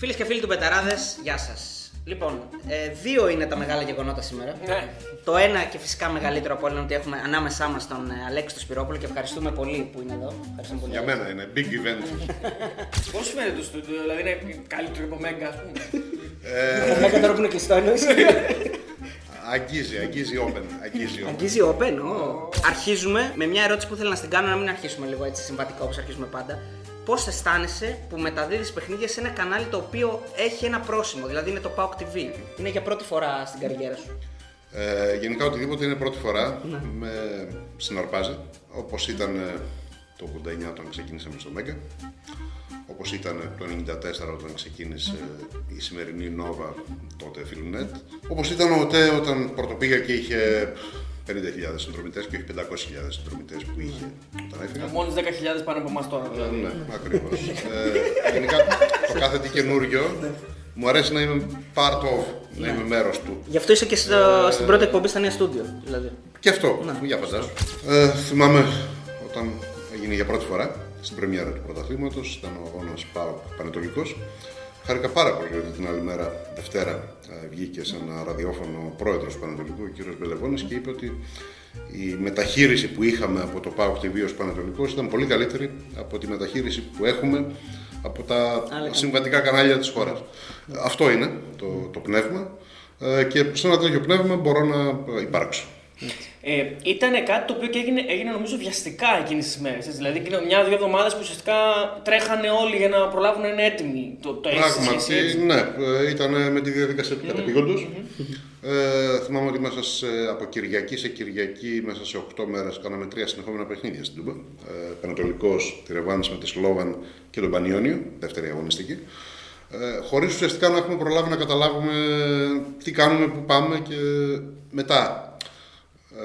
Φίλες και φίλοι του Πεταράδες, γεια σας. Λοιπόν, ε, δύο είναι τα μεγάλα γεγονότα σήμερα. Ναι. Το ένα και φυσικά μεγαλύτερο από όλα είναι ότι έχουμε ανάμεσά μας τον ε, Αλέξη του Σπυρόπουλο και ευχαριστούμε πολύ που είναι εδώ. Ευχαριστούμε πολύ. Για μένα είναι big event. Πώς φαίνεται το στούντιο, δηλαδή είναι καλύτερο από Μέγκα, ας πούμε; Ε, Μέγκα τώρα που είναι κλειστό εννοείς. αγγίζει, αγγίζει open. Αγγίζει open. Αγγίζει open. ω. Αρχίζουμε με μια ερώτηση που ήθελα να στην κάνω, να μην αρχίσουμε λίγο έτσι συμβατικά όπως αρχίζουμε πάντα. Πώς αισθάνεσαι που μεταδίδεις παιχνίδια σε ένα κανάλι το οποίο έχει ένα πρόσημο, δηλαδή είναι το PAOK TV. Είναι για πρώτη φορά στην καριέρα σου. Ε, γενικά οτιδήποτε είναι πρώτη φορά με συναρπάζει. Όπως ήταν ε, το 89 όταν ξεκίνησαμε στο Μέγκα. Όπως ήταν το 94 όταν ξεκίνησε η σημερινή Nova, τότε Filmnet. Όπως ήταν ο ΟΤΕ όταν πρωτοπήγα και είχε 50.000 συνδρομητές και όχι 500.000 συνδρομητές που είχε όταν έφυγα. Μόλις 10.000 πάνω από εμάς τώρα. Ε, Δηλαδή. Ναι, ακριβώς. ε, γενικά το κάθε τι καινούριο μου αρέσει να είμαι part of, να είμαι μέρος του. Γι' αυτό είσαι και στο- στην πρώτη εκπομπή στα νέα στούντιο. Δηλαδή. Και αυτό, για φαντάσου. Ε, θυμάμαι όταν έγινε για πρώτη φορά στην πρεμιέρα του πρωταθλήματος, ήταν ο αγώνας Πάο Πανετολικός. Χάρηκα πάρα πολύ ότι την άλλη μέρα, Δευτέρα, ε, βγήκε σε ένα ραδιόφωνο ο πρόεδρος του Πανετολικού, ο κ. Μπελεβόνη, και είπε ότι η μεταχείριση που είχαμε από το ΠΑΟΚ TV ως Πανετολικός ήταν πολύ καλύτερη από τη μεταχείριση που έχουμε από τα συμβατικά κανάλια της χώρας. Αυτό είναι το, το πνεύμα ε, και σε ένα τέτοιο πνεύμα μπορώ να ε, υπάρξω. Ε, ήταν κάτι το οποίο και έγινε, έγινε νομίζω βιαστικά εκείνες τις μέρες. Δηλαδή, εκείνο μια-δύο εβδομάδες που ουσιαστικά τρέχανε όλοι για να προλάβουν να είναι έτοιμοι. Το, το έχεις εσύ, Πράγματι, έτσι. ναι, ε, ήταν με τη διαδικασία του κατεπήγοντος. Ε, θυμάμαι ότι μέσα σε, από Κυριακή σε Κυριακή, μέσα σε 8 μέρες, κάναμε τρία συνεχόμενα παιχνίδια στην Τούμπα. Ε, Πανατολικός, τη Ρεβάνης με τη Σλόβαν και τον Πανιόνιο, δεύτερη αγωνιστική. Ε, χωρίς ουσιαστικά να έχουμε προλάβει να καταλάβουμε τι κάνουμε, πού πάμε και μετά ε,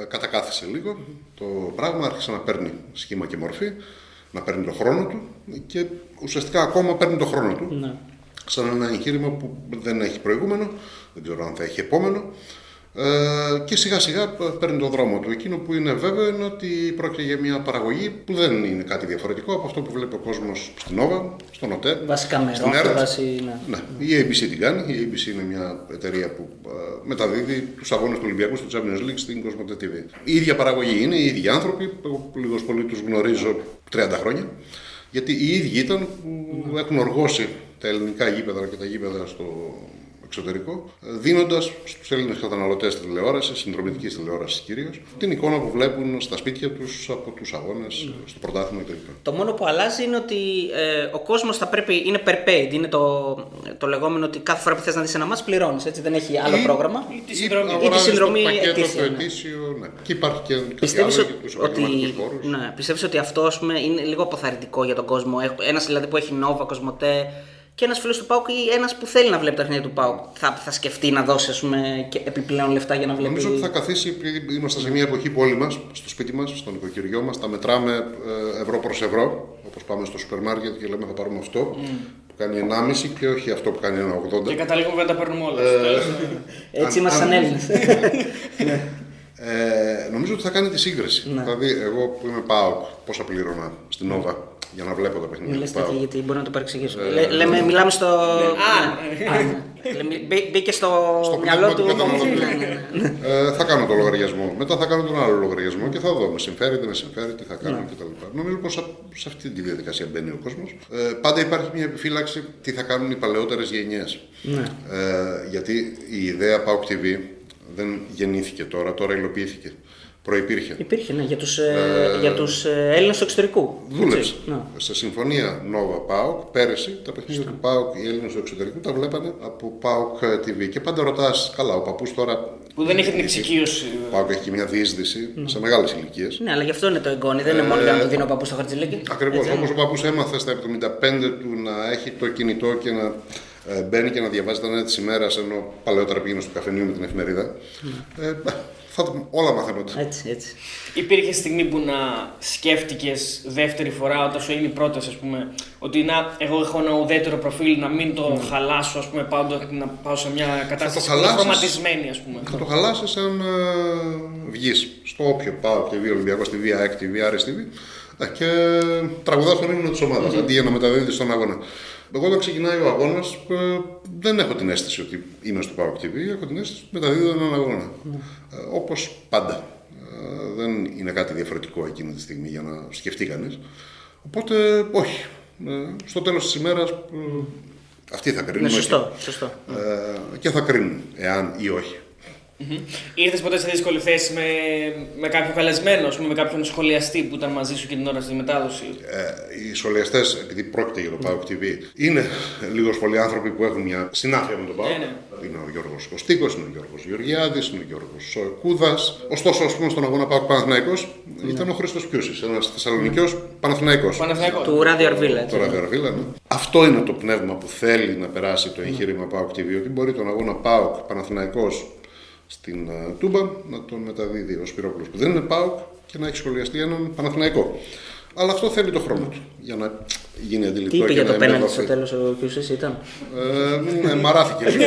κατακάθισε λίγο το πράγμα, άρχισε να παίρνει σχήμα και μορφή, να παίρνει τον χρόνο του και ουσιαστικά ακόμα παίρνει τον χρόνο του. Ναι. Σαν ένα εγχείρημα που δεν έχει προηγούμενο, δεν ξέρω αν θα έχει επόμενο. Ε, και σιγά σιγά παίρνει τον δρόμο του. Εκείνο που είναι βέβαιο είναι ότι πρόκειται για μια παραγωγή που δεν είναι κάτι διαφορετικό από αυτό που βλέπει ο κόσμος στην Όβα, στον ΟΤΕ. Βασικά με στην ρόκ, ΕΡΤ. βάση, ναι. Ναι, η ABC την κάνει. Η ABC είναι μια εταιρεία που ε, μεταδίδει τους αγώνες του Ολυμπιακού στο Champions League στην Cosmote TV. Η ίδια παραγωγή είναι, οι ίδιοι άνθρωποι. Εγώ λίγος πολύ τους γνωρίζω 30 χρόνια. Γιατί οι ίδιοι ήταν που έχουν οργώσει τα ελληνικά γήπεδα και τα γήπεδα στο εξωτερικό, δίνοντας στους Έλληνες καταναλωτές τηλεόραση, συνδρομητική τηλεόραση κυρίως, την εικόνα που βλέπουν στα σπίτια τους από τους αγώνες, στο πρωτάθλημα κτλ. Το μόνο που αλλάζει είναι ότι ε, ο κόσμος θα πρέπει. είναι per paid. Είναι το, το λεγόμενο ότι κάθε φορά που θες να δεις ένα μάτς πληρώνεις. Έτσι δεν έχει άλλο Ή- πρόγραμμα. Ή τη συνδρομή. Ή τη αγοράζεις συνδρομή το πακέτο ετήσια, το ναι. ετήσιο, ναι. Και υπάρχει και κάτι Πιστεύεις άλλο για τους ότι, επαγγελματικούς χώρους. ναι, πιστεύεις ότι αυτό ας πούμε, είναι λίγο αποθαρρυντικό για τον κόσμο. Ένας δηλαδή που έχει Nova, Κοσμοτέ και ένας φίλος του Πάουκ ή ένας που θέλει να βλέπει τα παιχνίδια του Πάουκ θα, θα σκεφτεί να δώσει ας πούμε, και επιπλέον λεφτά για να βλέπει. Νομίζω ότι θα καθίσει, επειδή είμαστε σε μια εποχή που όλοι μας, στο σπίτι μας, στο νοικοκυριό μας, τα μετράμε ε, ευρώ προς ευρώ. Όπως πάμε στο σούπερ μάρκετ και λέμε θα πάρουμε αυτό που κάνει 1,5 και όχι αυτό που κάνει Και 1,80. καταλήγουμε να τα παίρνουμε όλα. Ε, στο τέλος. Έτσι αν- είμαστε σαν αν- Έλληνες. Ε, νομίζω ότι θα κάνει τη σύγκριση. Ναι. Δηλαδή, εγώ που είμαι ΠΑΟΚ, πόσα πλήρωνα στην Nova για να βλέπω τα Μην παιχνίδια λες του τέτοια ΠΑΟΚ. γιατί μπορεί να το παρεξηγήσω. Ε, Λέ- λέμε, μιλάμε στο. Α, ναι. Α, ναι. Λέμε, μπή- Μπήκε στο, Στο μυαλό του. πνεύμα του καταναλωτή. Ναι, ναι, ναι. Ε, θα κάνω το λογαριασμό. Μετά θα κάνω τον άλλο λογαριασμό και θα δω με συμφέρει, δεν με συμφέρει, τι θα κάνω Ναι. κτλ. Νομίζω πως σε αυτή τη διαδικασία μπαίνει ο κόσμος. Ε, πάντα υπάρχει μια επιφύλαξη τι θα κάνουν οι παλαιότερες γενιές. Ναι. Ε, γιατί η ιδέα PAOK TV δεν γεννήθηκε τώρα, τώρα υλοποιήθηκε. Προϋπήρχε. Υπήρχε, ναι, για τους ε, για τους, ε, Έλληνες του εξωτερικού. Δούλεψε. Έτσι, ναι. Σε συμφωνία Nova PAOK, πέρυσι τα παιχνίδια του PAOK οι Έλληνες του εξωτερικού τα βλέπανε από PAOK TV. Και πάντα ρωτάς, καλά, ο παππούς τώρα. Που δεν είχε την εξοικείωση. Ο PAOK έχει και μια διείσδυση σε μεγάλες ηλικίες. Ναι, αλλά γι' αυτό είναι το εγγόνι. Δεν είναι μόνο για να το δίνω παππούς στο χαρτζηλίκι. Ακριβώς. Έτσι, Όπως ο παππούς έμαθε στα 75 του να έχει το κινητό και να ε, μπαίνει και να διαβάζει τα νέα της ημέρας, ενώ παλαιότερα πήγαινε στο καφενείο με την εφημερίδα. Ε, θα, το- όλα μαθαίνονται. Έτσι, έτσι. Υπήρχε στιγμή που να σκέφτηκες δεύτερη φορά όταν σου έγινε η πρόταση, ας πούμε, ότι να, εγώ έχω ένα ουδέτερο προφίλ, να μην το χαλάσω, ας πούμε, πάντοτε να πάω σε μια κατάσταση που είναι χαλάσεις. χρωματισμένη, ας πούμε. Θα το χαλάσει αν ε, βγεις στο όποιο πάω και βγει Ολυμπιακός στη Βία ΑΕΚ, τη Βία TV ε, και τραγουδά τον ύμνο της ομάδας αντί για να μεταδίδει στον αγώνα. Εγώ όταν ξεκινάει ο αγώνας, ε, δεν έχω την αίσθηση ότι είμαι στο Power TV, έχω την αίσθηση ότι μεταδίδω έναν αγώνα. Ε, Όπως πάντα. Ε, δεν είναι κάτι διαφορετικό εκείνη τη στιγμή για να σκεφτεί κανείς. Οπότε, όχι. Ε, στο τέλος της ημέρας, ε, αυτοί θα κρίνουν. Ναι, όχι. σωστό. σωστό. Ε, και θα κρίνουν εάν ή όχι. Ήρθες ποτέ σε δύσκολη θέση με, με κάποιο καλεσμένο, ας πούμε, με κάποιον σχολιαστή που ήταν μαζί σου και την ώρα στη μετάδοση; Ε, οι σχολιαστές, επειδή πρόκειται για το PAOK TV, είναι λίγος πολλοί άνθρωποι που έχουν μια συνάφεια με τον PAOK. Ναι, ναι. Είναι ο Γιώργος Κωστίκος, είναι ο Γιώργος Γεωργιάδης, είναι ο Γιώργος Κούδα. Ωστόσο, ας πούμε, στον αγώνα PAOK Παναθυναϊκό ήταν ο Χρήστος Πιούση, ένας Θεσσαλονικιός Παναθυναϊκό. Παναθηναϊκός. Του Ράδιο Αρβίλα. έτσι. Τώρα Βερβίλα, ναι. Αυτό είναι το πνεύμα που θέλει να περάσει το εγχείρημα PAOK TV, ότι μπορεί τον αγώνα PAOK Παναθηναϊκός στην ε, Τούμπα να τον μεταδίδει ο Σπυρόπουλος που δεν είναι ΠΑΟΚ και να έχει σχολιαστεί έναν Παναθηναϊκό. Αλλά αυτό θέλει το χρόνο του για να γίνει αντιληπτό Τι είπε και για να το είναι απέναντι εδώ στο τέλος ο Κιούσης ήταν; Ε, ναι, μαράθηκε λίγο.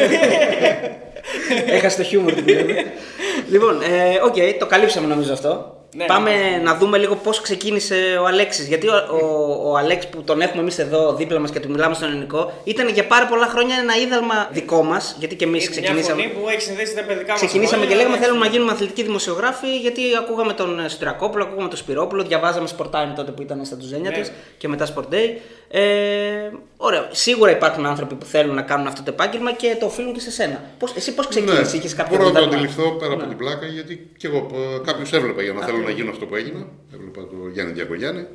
Έχασε το χιούμορ του πλέον. λοιπόν, ε, οκ, το καλύψαμε νομίζω αυτό. Ναι, Πάμε να δούμε λίγο πώς ξεκίνησε ο Αλέξης. Γιατί ο, ο, ο Αλέξη που τον έχουμε εμείς εδώ δίπλα μας και του μιλάμε στον ενικό ήταν για πάρα πολλά χρόνια ένα είδαλμα δικό μας. Γιατί και εμείς Είναι μια ξεκινήσαμε. φωνή που έχει συνδέσει τα παιδικά μας. Ξεκινήσαμε και λέγαμε θέλουμε να γίνουμε αθλητικοί δημοσιογράφοι γιατί ακούγαμε τον Στρακόπουλο, ακούγαμε τον Σπυρόπουλο, διαβάζαμε Sport Time τότε που ήταν στα τουζένια Ναι. της και μετά Sport Day. Ε, ωραία. Σίγουρα υπάρχουν άνθρωποι που θέλουν να κάνουν αυτό το επάγγελμα και το οφείλουν και σε σένα. Πώς, εσύ πώς ξεκίνησες, είχες κάποιο Ναι, Μπορώ να το δίδαγμα; αντιληφθώ πέρα από την πλάκα, γιατί και εγώ κάποιου έβλεπα για να θέλω να γίνω αυτό που έγινα. Έβλεπα τον Γιάννη Διακογιάννη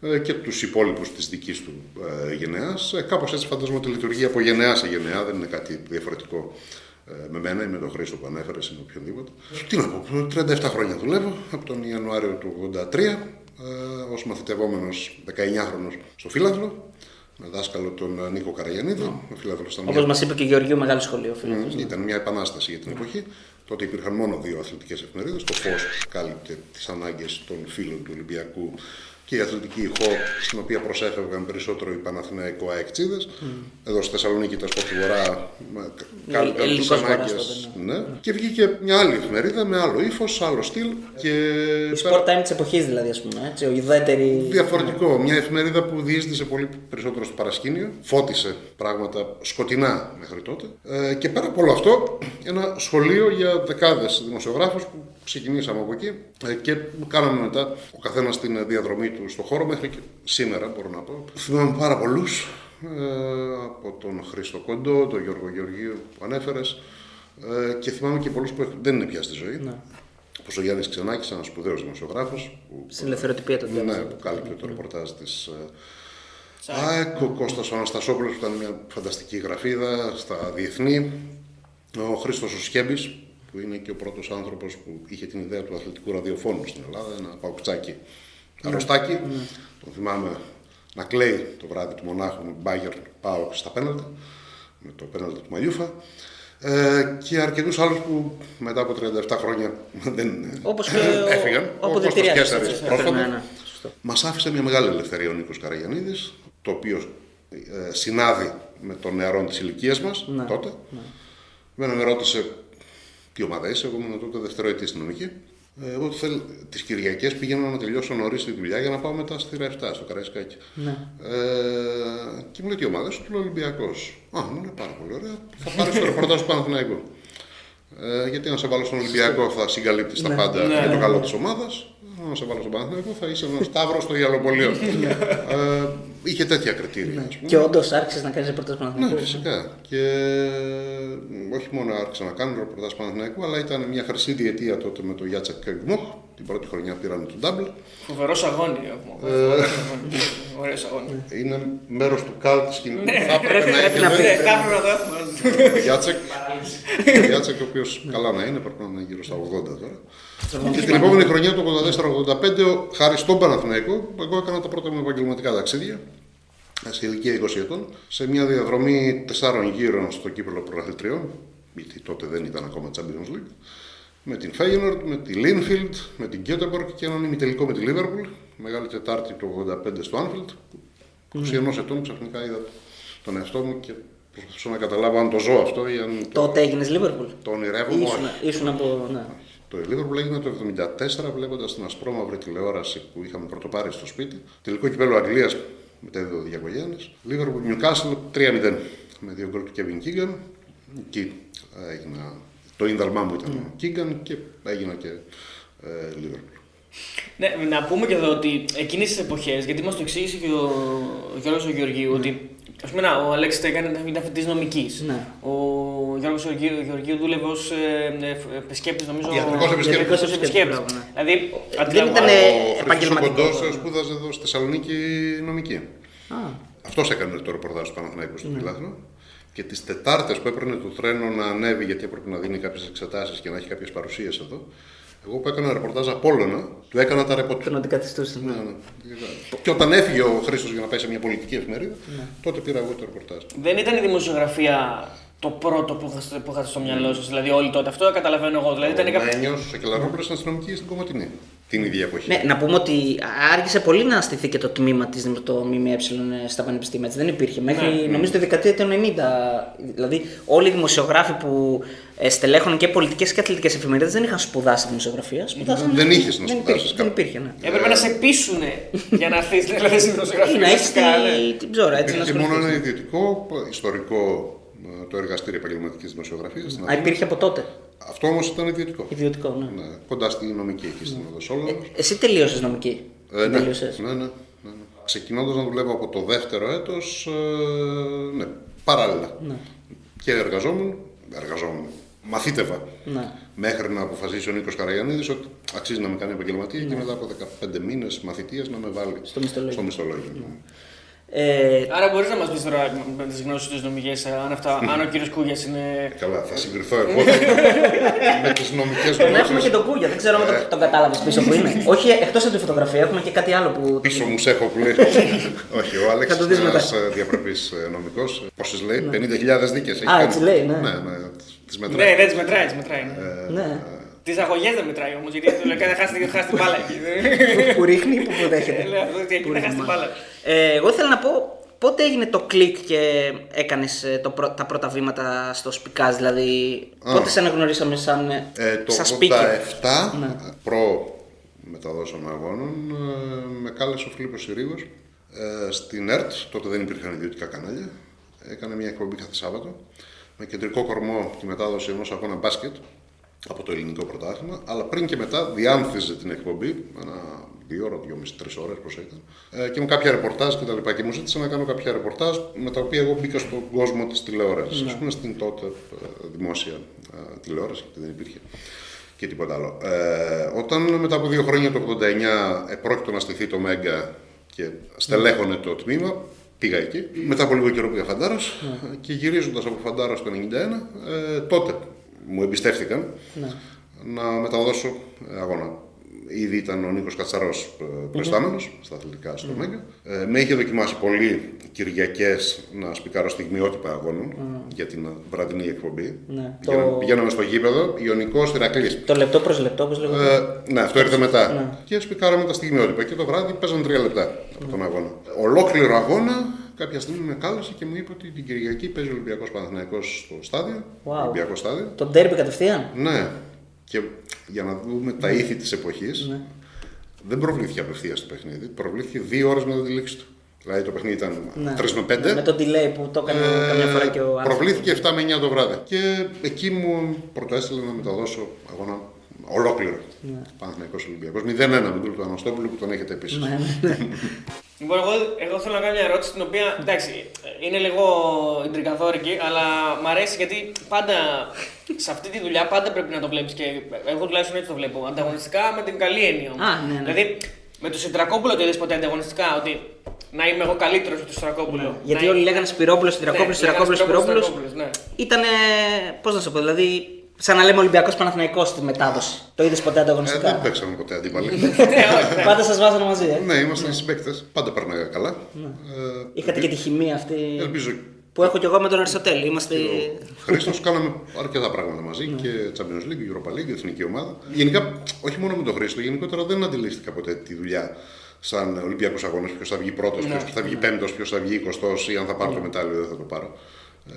ε, και τους υπόλοιπους της δικής του ε, γενεάς. Ε, Κάπως έτσι φαντάζομαι ότι λειτουργεί από γενεά σε γενεά, δεν είναι κάτι διαφορετικό ε, με μένα ή με τον Χρήστο που ανέφερες ή με οποιονδήποτε. Τι να πω, 37 χρόνια δουλεύω, από τον Ιανουάριο του 1983, ε, ως μαθητευόμενος 19χρονος στο Φύλαθλο, με δάσκαλο τον ε, Νίκο Καραγιανίδη, ο Φύλαθλος ήταν μια Όπω μας είπε και ο Γεωργίου, μεγάλο σχολείο, φίλο. Μμμ, Ήταν μια επανάσταση για την εποχή. Τότε υπήρχαν μόνο δύο αθλητικές εφημερίδες. Το Φως κάλυπτε τις ανάγκες των φίλων του Ολυμπιακού και η αθλητική ηχό, στην οποία προσέφευγαν περισσότερο οι Παναθηναϊκό αεκτσίδε. Εδώ στη Θεσσαλονίκη τα Σπορτ Βορρά μα, κάλυπταν τι ελληνικός φοράς ανάγκε. τότε, Ναι. Και βγήκε μια άλλη εφημερίδα με άλλο ύφος, άλλο στυλ. Και Η πέρα- sport time της εποχής δηλαδή, ας πούμε. Έτσι, ο ουδέτερη. Διαφορετικό. Μια εφημερίδα που διείσδησε πολύ περισσότερο στο παρασκήνιο. Φώτισε πράγματα σκοτεινά μέχρι τότε. Ε, και πέρα από όλο αυτό, ένα σχολείο για δεκάδες δημοσιογράφους που ξεκινήσαμε από εκεί ε, και κάναμε μετά ο καθένας την διαδρομή του στο χώρο μέχρι και σήμερα, μπορώ να πω. Θυμάμαι πάρα πολλούς. Ε, από τον Χρήστο Κοντό, τον Γιώργο Γεωργίου που ανέφερες. Ε, και θυμάμαι και πολλούς που έχουν- δεν είναι πια στη ζωή. Ναι. Όπως ο Γιάννης Ξενάκης, ένας σπουδαίος δημοσιογράφος, που Στην ελευθεροτυπία των ναι, που κάλυπτε το ρεπορτάζ της ΑΕΚ, ο Κώστας ο Αναστασόπουλος που ήταν μια φανταστική γραφίδα στα διεθνή, ο Χρήστος ο Σκέμπης, που είναι και ο πρώτος άνθρωπος που είχε την ιδέα του αθλητικού ραδιοφώνου στην Ελλάδα, ένα παουκτσάκι αρρωστάκι, τον θυμάμαι να κλαίει το βράδυ του μονάχου με Μπάγκερ Πάοκ στα πέναλτι, με το πέναλτι του Μαλιούφα. Ε, και αρκετούς άλλους που μετά από 37 χρόνια δεν Όπως και ο, έφυγαν. ο Κώστας αποδεκτηριάς, Κέσσαρης έτσι, πρόσφατα. ναι, ναι, σωστό. Μας άφησε μια μεγάλη ελευθερία ο Νίκος Καραγιανίδης, το οποίος ε, συνάδει με τον νεαρό της ηλικίας μας Ναι, τότε. Μένα με ρώτησε τι ομάδα είσαι, εγώ ήμουν τότε δευτεροετή στην νομική. Ε, Εγώ θέλ, τις Κυριακές πήγαινα να τελειώσω νωρίς τη δουλειά για να πάω μετά στη Ρεφτά, στο Καραϊσκάκι. Ναι. Ε, και μου λέει τι ομάδα σου, του λέω Ολυμπιακός. Α, μου λέει πάρα πολύ ωραία, θα πάρεις το ρεπορτάζ του Παναθηναϊκού. Ε, γιατί να σε βάλω στον Ολυμπιακό θα συγκαλύπτεις τα πάντα Ναι. για το καλό της ομάδας. Να σε βάλω στον Παναθηναϊκό θα είσαι ένας σταύρος στο Ιαλοπολείο. ε, είχε τέτοια κριτήρια. ας πούμε. Και όντως άρχισες να κάνεις ρεπορτάζ Ναι, Παναθηναϊκού. φυσικά. Και όχι μόνο άρχισα να κάνω ρεπορτάζ Παναθηναϊκού, αλλά ήταν μια χρυσή διετία τότε με τον Γιάτσακ Καγκμόχ. Την πρώτη χρονιά πήραμε τον Ντάμπλ. Φοβερός αγώνι έχουμε. Ωραίος αγώνι. Είναι μέρος του καλτ τη κοινωνία. Θα έπρεπε να πρέπει να έχει. πει. Ναι, θα έπρεπε να το έχουμε. Ο Γιάτσεκ, ο Γιάτσεκ, ο οποίος καλά να είναι, πρέπει να είναι γύρω στα 80 τώρα. Και την επόμενη χρονιά, το 84-85, χάρης στον Παναθηναϊκό, εγώ έκανα τα πρώτα μου επαγγελματικά ταξίδια σε ηλικία 20 ετών, σε μια διαδρομή τεσσάρων γύρων στο κύπελο πρωταθλητριών, γιατί τότε δεν ήταν ακόμα Champions League, με την Feyenoord, με τη Linfield, με την Göteborg και έναν ημιτελικό με τη Liverpool, Μεγάλη Τετάρτη του 85 στο Anfield, που 21 ετών ξαφνικά είδα τον εαυτό μου και προσπαθούσα να καταλάβω αν το ζω αυτό ή αν το, Τότε έγινες Λίβερπουλ. το ονειρεύομαι. Ήσουν, όχι. ήσουν από. Ναι. Το Liverpool έγινε το 1974 βλέποντας την ασπρόμαυρη τηλεόραση που είχαμε πρωτοπάρει στο σπίτι. Τελικό κυπέλο Αγγλίας μετέδιδε ο Διακογέννη. Λίβερπουλ Νιουκάσλ 3-0 με δύο γκολ του Κέβιν Κίγκαν. Εκεί έγινα. Το ίνδαλμά μου ήταν ο Κίγκαν και έγινα και ε, Λίβερπουλ. Ναι, να πούμε και εδώ ότι εκείνες τις εποχές, γιατί μας το εξήγησε και ο, ο Γιώργος ο Γεωργίου, ότι ας πούμε, να, ο Αλέξης έκανε, ήταν φοιτητής νομικής. Ναι. Ο Γιώργος ο Γεωργίου, Γεωργίου δούλευε ως ε, ε, επισκέπτης, νομίζω. Ιατρικός επισκέπτης. ιατρικός Ιατρικός επισκέπτης. επισκέπτης, μπράβο, Δηλαδή, Δεν αντιλαμβάνω- ήταν- Ο Χρήστος επαγγελματικός. Κοντός σπούδαζε εδώ στη Θεσσαλονίκη νομική. Α, Αυτός έκανε το ρεπορτάζ του Παναθηναϊκού στο φιλάθλο. Και τις Τετάρτες που έπαιρνε το τρένο να ανέβει, γιατί έπρεπε να δίνει κάποιες εξετάσεις και να έχει κάποιες παρουσίες εδώ. Εγώ που έκανα ρεπορτάζ Απόλλωνα, του έκανα τα ρεπορτάζ. τον αντικαθιστούσε. Ναι, ναι. Και όταν έφυγε ο Χρήστος για να πάει σε μια πολιτική εφημερίδα, τότε πήρα εγώ το ρεπορτάζ. Δεν ήταν η δημοσιογραφία το πρώτο που είχατε, που είχατε στο μυαλό σας. Δηλαδή, όλοι τότε. Αυτό καταλαβαίνω εγώ. Δηλαδή, ήταν Ο κάποιο. Μένιος, ο Σακελαρόπουλος ήταν αστυνομική στην Κομωτινή. Την ίδια εποχή. Ναι, να πούμε ότι άργησε πολύ να στηθεί και το τμήμα της το ΜΜΕ στα πανεπιστήμια. Έτσι, δεν υπήρχε. Μέχρι Ναι, ναι. νομίζω τη δεκαετία του 90. Δηλαδή, όλοι οι δημοσιογράφοι που ε, στελέχωναν και πολιτικές και αθλητικές εφημερίδες δεν είχαν σπουδάσει δημοσιογραφία. Σπουδάσαν. Δεν είχες να δεν σπουδάσεις υπήρχε, δεν κάπου. υπήρχε, ναι. Έπρεπε να σε πείσουν για να έρθεις δηλαδή στην δημοσιογραφία. Ή να έχεις φυσικά, ναι. την ψώρα, έτσι να Υπήρχε μόνο ένα ασχοληθείς. ιδιωτικό, ιστορικό, ε, το εργαστήριο επαγγελματικής δημοσιογραφίας. Α, υπήρχε από τότε; Αυτό όμως ήταν ιδιωτικό. Ιδιωτικό, ναι. Ναι, κοντά στη νομική εκεί στην Οδοσόλογο. Εσύ τελείωσες νομική. Ε, ναι, Τελείωσες. ναι, ναι, ναι, ναι. Ξεκινώντας να δουλεύω από το δεύτερο έτος, ε, ναι, παράλληλα. Και εργαζόμουν, εργαζόμουν, μαθήτευα. Ναι. Μέχρι να αποφασίσει ο Νίκος Καραγιανίδης ότι αξίζει να με κάνει επαγγελματία και μετά από 15 μήνες μαθητείας να με βάλει Στο μισθολόγιο. Στο μισθολόγιο. Ε, Άρα μπορείς να μας πεις τώρα με τις γνώσεις της νομική, αν, αυτά, αν ο κύριος Κούγιας είναι. Καλά, θα συγκριθώ εγώ με τις νομικές τον έχουμε και γνώσει. τον Κούγια, δεν ξέρω αν τον, τον κατάλαβες πίσω που είναι. Όχι, εκτός από τη φωτογραφία, έχουμε και κάτι άλλο που. Πίσω μου σε έχω που λέει. Όχι, ο Άλεξ Θα το δεις είναι μετά. ένας διαπρεπή νομικός. Πόσες λέει, 50.000 δίκες. Α, έτσι λέει, ναι. Ναι, ναι, τις μετράει. Ναι, δεν τις μετράει, τις μετράει. Ναι. Τι αγωγές δεν μετράει όμως, γιατί του λέει: χάσει χάσει την μπάλα εκεί. που ρίχνει, που που δέχεται. Ε, Λέω αυτό ότι εκεί δεν χάσει την μπάλα. Ε, εγώ ήθελα να πω πότε έγινε το κλικ και έκανες τα πρώτα βήματα στο σπικάζ, δηλαδή. Πότε σε αναγνωρίσαμε σαν, ε, Ε, το σαν 87, speaker. Ναι. προ μεταδόσεων αγώνων, ε, με κάλεσε ο Φίλιππος Συρίγος ε, στην ΕΡΤ, τότε δεν υπήρχαν ιδιωτικά κανάλια. Έκανε μια εκπομπή κάθε Σάββατο με κεντρικό κορμό τη μετάδοση ενός αγώνα μπάσκετ από το ελληνικό πρωτάθλημα, αλλά πριν και μετά διάνθιζε την εκπομπή, ένα δύο ώρε, δύο μισή, τρεις ώρες πώς ήταν, ε, και με κάποια ρεπορτάζ και τα λοιπά. Και μου ζήτησε να κάνω κάποια ρεπορτάζ με τα οποία εγώ μπήκα στον κόσμο της τηλεόρασης. Α πούμε στην τότε ε, δημόσια ε, τηλεόραση, γιατί δεν υπήρχε και τίποτα άλλο. Ε, όταν μετά από δύο χρόνια το 89 επρόκειτο να στηθεί το Μέγκα και στελέχωνε το τμήμα, πήγα εκεί. Μετά από λίγο καιρό πήγα φαντάρο και γυρίζοντας από φαντάρο το 91, ε, τότε μου εμπιστεύτηκαν να μεταδώσω ε, αγώνα. Ήδη ήταν ο Νίκος Κατσαρός προϊστάμενος στα αθλητικά στο Μέγκα. Ε, με είχε δοκιμάσει πολύ Κυριακές να σπικάρω στιγμιότυπα αγώνων για την βραδινή εκπομπή. Ναι. Πηγαίναμε, Το- πηγαίναμε στο γήπεδο, Ιωνικός Ηρακλής. Το λεπτό προς λεπτό, όπως λέγαμε. Ε, ναι, αυτό ήρθε μετά. Και σπικάραμε τα στιγμιότυπα. Και το βράδυ παίζαν τρία λεπτά από τον αγώνα. Ολόκληρο αγώνα, κάποια στιγμή με κάλεσε και μου είπε ότι την Κυριακή παίζει ο Ολυμπιακός Παναθηναϊκός στο στάδιο. Wow. Ολυμπιακό στάδιο. Το ντέρμπι κατευθείαν; Ναι. Και για να δούμε τα ήθη της εποχής, Ναι. δεν προβλήθηκε απευθείας το παιχνίδι. Προβλήθηκε δύο ώρες μετά τη λήξη του. Δηλαδή το παιχνίδι ήταν Ναι. 3 με 5. Με το delay που το έκανε καμιά φορά και ο άνθρωπος. Ε, Προβλήθηκε 7 με 9 το βράδυ. Και εκεί μου πρωτοέστειλε να μεταδώσω αγώνα ολόκληρο. Ναι. Παναθηναϊκός Ολυμπιακός. 0-1 με τον Αναστόπουλο που τον έχετε επίσης. Ναι, ναι. Λοιπόν, εγώ, εγώ θέλω να κάνω μια ερώτηση την οποία εντάξει, είναι λίγο ιντρικαδόρικη, αλλά μου αρέσει γιατί πάντα σε αυτή τη δουλειά πάντα πρέπει να το βλέπεις και εγώ τουλάχιστον έτσι το βλέπω. Ανταγωνιστικά με την καλή έννοια. όμως. Α, ναι, ναι. Δηλαδή με το Σιτρακόπουλο το είδες ποτέ ανταγωνιστικά ότι να είμαι εγώ καλύτερος από το Σιτρακόπουλο. Ναι. Γιατί όλοι λέγανε Σπυρόπουλος, Στυρακόπουλο, Ναι, Στυρακόπουλο, λέγανε Σπυρόπουλος. Σπυρόπουλος, ναι. Ήταν. Πώς να σου πω, δηλαδή. Σαν να λέμε Ολυμπιακός Παναθηναϊκός στη μετάδοση. Το είδες ποτέ Ε, δεν ανταγωνιστικά. παίξαμε ποτέ αντίπαλοι. Πάντα σας βάζανε μαζί, ε. ναι, ήμασταν συμπαίκτε. Πάντα περνάγα καλά. Ε, Είχατε και τη χημεία αυτή. Ελπίζω Που έχω κι εγώ με τον Αριστοτέλη. Είμαστε. Χρήστος κάναμε αρκετά πράγματα μαζί και Champions League, Europa League, εθνική ομάδα. Γενικά, όχι μόνο με τον Χρήστο, γενικότερα δεν αντιλήφθηκα ποτέ τη δουλειά σαν Ολυμπιακού Αγώνε. Ποιος θα βγει πρώτος, ποιος θα βγει πέμπτος, ποιος θα βγει εικοστός ή αν θα πάρω το μετάλλιο ή δεν θα το πάρω.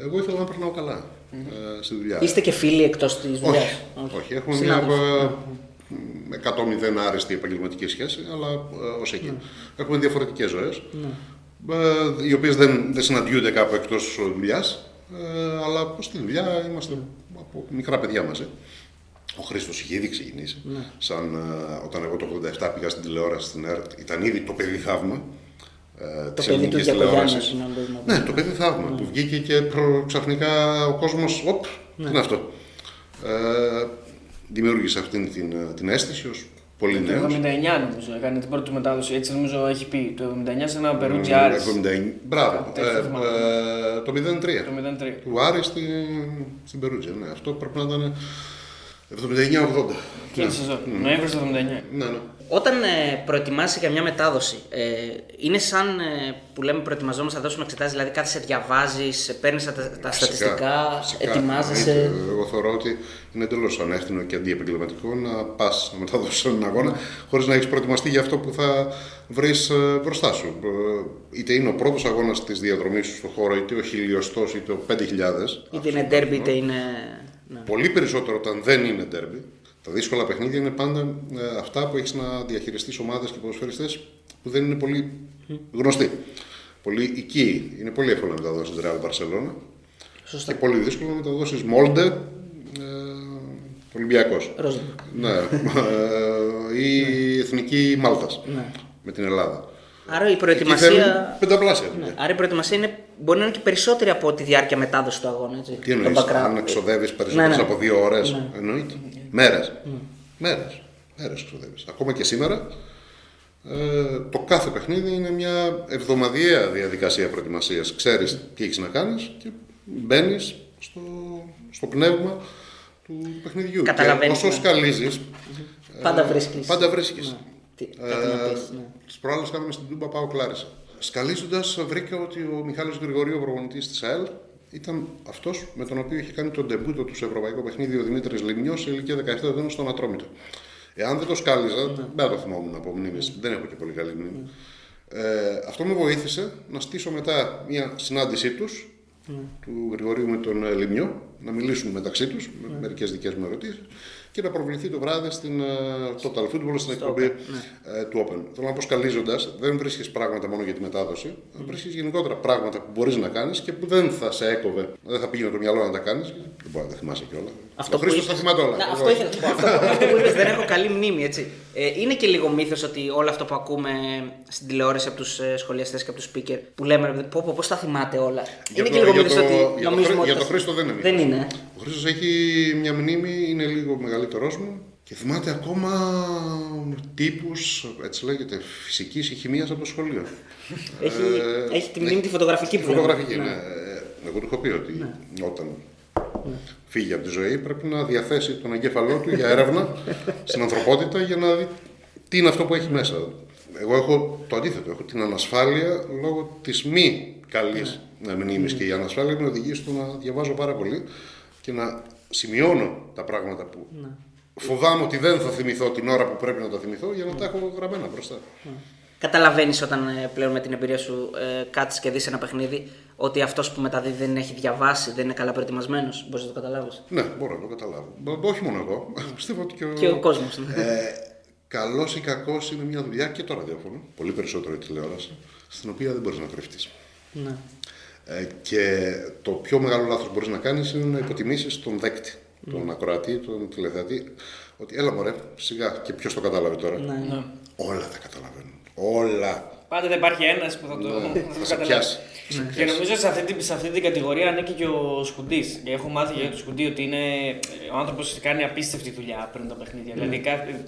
Εγώ ήθελα να περνάω καλά ε, στη δουλειά. Είστε και φίλοι εκτός της δουλειάς; όχι, όχι, έχουμε μια ε, 100-0 άριστη επαγγελματική σχέση, αλλά ε, ως εκεί. Έχουμε διαφορετικές ζωές. ε, οι οποίες δεν, δεν συναντιούνται κάπου εκτός δουλειάς. Ε, αλλά στη δουλειά είμαστε από μικρά παιδιά μαζί. Ο Χρήστος είχε ήδη ξεκινήσει. Ναι. Σαν, ε, όταν εγώ το 87 πήγα στην τηλεόραση στην ΕΡΤ, ήταν ήδη το παιδί θαύμα. Ε, Το της παιδί του ελληνικής Γιακογιάννη, τηλεόρασης. συγγνώμη, μπορείς να πεις. Ναι, το παιδί θαύμα που βγήκε και προ- ξαφνικά ο κόσμος. Οπ, τι είναι αυτό. Ε, δημιούργησε αυτήν την, την αίσθηση ως πολύ Το νέος. 79 νομίζω έκανε την πρώτη του μετάδοση. Έτσι νομίζω έχει πει. Το 79 σε ένα Περούτζι Άρης. 79. Μπράβο. Τέτοιο Ε, θυμάμαι. ε, το 03. Το 03. Του Άρη στην, στην Περούτζια. Ναι, αυτό πρέπει να ήταν 79-80. Εκείνη τη σεζόν. Νοέμβρη του 79. Ναι, ναι. Όταν ε, προετοιμάσαι για μια μετάδοση, ε, είναι σαν ε, που λέμε προετοιμαζόμαστε να δώσουμε εξετάσεις, δηλαδή κάθεσαι, διαβάζεις, παίρνεις τα, τα στατιστικά, φυσικά. ετοιμάζεσαι. Εννοείται. Εγώ θεωρώ ότι είναι εντελώς ανεύθυνο και αντιεπαγγελματικό να πας να μεταδώσει έναν αγώνα χωρίς να έχεις προετοιμαστεί για αυτό που θα βρεις μπροστά σου. Ε, Είτε είναι ο πρώτος αγώνας της διαδρομής σου στον χώρο, είτε ο χιλιοστός, είτε ο 5.000. Είτε είναι derby, είτε είναι. Ναι. Πολύ περισσότερο όταν δεν είναι derby. Τα δύσκολα παιχνίδια είναι πάντα ε, αυτά που έχεις να διαχειριστείς ομάδες και ποδοσφαιριστές που δεν είναι πολύ γνωστοί. Πολύ οικοί. Είναι πολύ εύκολο να μεταδώσεις Real Barcelona. Σωστά. Και πολύ δύσκολο να μεταδώσεις Μόλντε. Ε, Ολυμπιακός. Ρόζενμπουργκ. Ναι. Ε, ή η Εθνική Μάλτας. Ναι. Με την Ελλάδα. Άρα η Εκεί προετοιμασία. θέλουν πενταπλάσια. Ναι. δουλειά. Άρα η προετοιμασία είναι, μπορεί να είναι και περισσότερη από τη διάρκεια μετάδοσης του αγώνα. Έτσι. Τι εννοείς, Το background. αν εξοδεύεις περισσότερε Ναι, ναι. από δύο ώρες. Ναι. Εννοείται. Μέρε. Μέρε. Μέρε εξοδεύει. Ακόμα και σήμερα, ε, το κάθε παιχνίδι είναι μια εβδομαδιαία διαδικασία προετοιμασίας. Ξέρεις τι έχεις να κάνεις και μπαίνεις στο, στο πνεύμα του παιχνιδιού. Και Καταλαβαίνεις, όσο ναι. σκαλίζεις. Πάντα βρίσκεις. Πάντα βρίσκεις. Ναι. Τι- Κάτι να πει. Ναι. Τι προάλλε κάναμε στην Τούμπα Πάω Κλάρισα. Σκαλίζοντας, βρήκα ότι ο Μιχάλης Γρηγορίου, ο προπονητής της ΑΕΛ, ήταν αυτός με τον οποίο είχε κάνει τον ντεμπούτο του σε ευρωπαϊκό παιχνίδι ο Δημήτρης Λιμνιός σε ηλικία 17 ετών στον Ατρόμητο. Εάν δεν το σκάλιζα, Ναι. δεν θα το θυμόμουν από μνήμες, δεν έχω και πολύ καλή μνήμη. Ε, αυτό με βοήθησε να στήσω μετά μια συνάντησή τους, Ναι. του Γρηγορίου με τον ε, Λιμνιό, να μιλήσουν μεταξύ τους, με Ναι. μερικές δικές μου ερωτήσεις και να προβληθεί το βράδυ στην ε, Total Football στην εκπομπή ναι. ε, του Open. Θέλω να πω, σκαλίζοντας, δεν βρίσκεις πράγματα μόνο για τη μετάδοση, βρίσκεις γενικότερα πράγματα που μπορείς να κάνεις και που δεν θα σε έκοβε, δεν θα πήγαινε το μυαλό να τα κάνεις. Δεν μπορεί να τα θυμάσαι κιόλας. Αυτό ο που Χρήστος τα είπες- θυμάται όλα. Να, Εγώ αυτό όχι. ήθελα να σου πω. Αυτό, αυτό που είπες, δεν έχω καλή μνήμη, έτσι. Ε, είναι και λίγο μύθος ότι όλο αυτό που ακούμε στην τηλεόραση από τους ε, σχολιαστές και από τους speaker που λέμε ρε παιδί, πω, πω, πώς τα θυμάται όλα. Για είναι το- και λίγο για μύθος το- ότι για το νομίζουμε Χρή- ότι. για τα- το Χρήστο δεν είναι μύθος. Δεν είναι. Ο Χρήστος έχει μια μνήμη, είναι λίγο μεγαλύτερό μου και θυμάται ακόμα τύπους, έτσι λέγεται, φυσικής ή χημίας από το σχολείο. Έχει, Ε, έχει τη μνήμη τη φωτογραφική που λέμε. Φωτογραφική, ναι. Ε, Εγώ του έχω πει ότι όταν φύγει από τη ζωή πρέπει να διαθέσει τον εγκέφαλό του για έρευνα στην ανθρωπότητα για να δει τι είναι αυτό που έχει μέσα. Εγώ έχω το αντίθετο. Έχω την ανασφάλεια λόγω της μη καλής μνήμης και η ανασφάλεια με οδηγεί στο να διαβάζω πάρα πολύ και να σημειώνω τα πράγματα που φοβάμαι ότι δεν θα θυμηθώ την ώρα που πρέπει να τα θυμηθώ για να τα έχω γραμμένα μπροστά. Καταλαβαίνεις όταν ε, πλέον με την εμπειρία σου ε, κάτσεις και δεις ένα παιχνίδι ότι αυτός που μεταδίδει δεν έχει διαβάσει, δεν είναι καλά προετοιμασμένος. Μπορείς να το καταλάβεις. Ναι, μπορώ να το καταλάβω. Μπο- όχι μόνο εγώ. Πιστεύω ότι και ο, Και ο κόσμος. Ε, Καλός ή κακός είναι μια δουλειά και το ραδιόφωνο, πολύ περισσότερο η τηλεόραση, στην οποία δεν μπορείς να κρυφτείς. ναι. Ε, και το πιο μεγάλο λάθος που μπορείς να κάνεις είναι να υποτιμήσεις τον δέκτη, τον ακροατή, τον τηλεθεατή. Ότι έλα μωρέ, σιγά και ποιος το κατάλαβε τώρα. Ναι. Όλα τα καταλαβαίνουν. Όλα. Πάντα δεν υπάρχει ένας που θα το, Ναι, θα θα το σε καταλάβει. πιάσει. Θα σε Και πιάσει. νομίζω σε αυτή, την- σε αυτή την κατηγορία ανήκει και ο Σκουντής. Και έχω μάθει για τον Σκουντή ότι είναι ο άνθρωπος που κάνει απίστευτη δουλειά πριν τα παιχνίδια. Ναι. Δηλαδή, κάθε-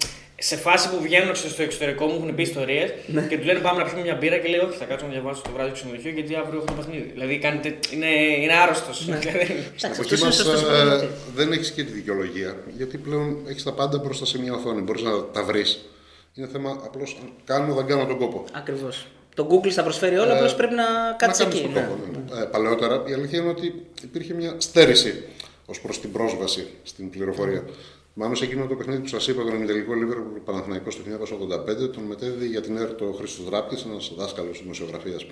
σε φάση που βγαίνουν στο εξωτερικό μου έχουν πει ιστορίες και του λένε πάμε να πιούμε μια μπύρα και λέει Όχι, θα κάτσω να διαβάσω το βράδυ στο ξενοδοχείο γιατί αύριο έχω το παιχνίδι. Δηλαδή, κάνετε, είναι, είναι άρρωστος. Στην Εντάξει, εποχή αυτός είναι μας, σωστός ε, προπονητής. δεν έχεις και τη δικαιολογία, γιατί πλέον έχεις τα πάντα μπροστά σε μια οθόνη. Μπορείς να τα βρεις. Είναι θέμα απλώς κάνω, δεν κάνω τον κόπο. Ακριβώς. Το Google στα προσφέρει όλα, απλώς πρέπει να κάτσεις να κάνεις εκεί. τον ναι. κόπο. ναι. Ε, παλαιότερα η αλήθεια είναι ότι υπήρχε μια στέρηση ως προς την πρόσβαση στην πληροφορία. Μάλλον σε εκείνο το παιχνίδι που σας είπα, τον ημιτελικό Λίβερπουλ Παναθηναϊκό το 1985, τον μετέδιδε για την ΕΡΤ ο Χρήστος Δράπτης, ένας δάσκαλος δημοσιογραφίας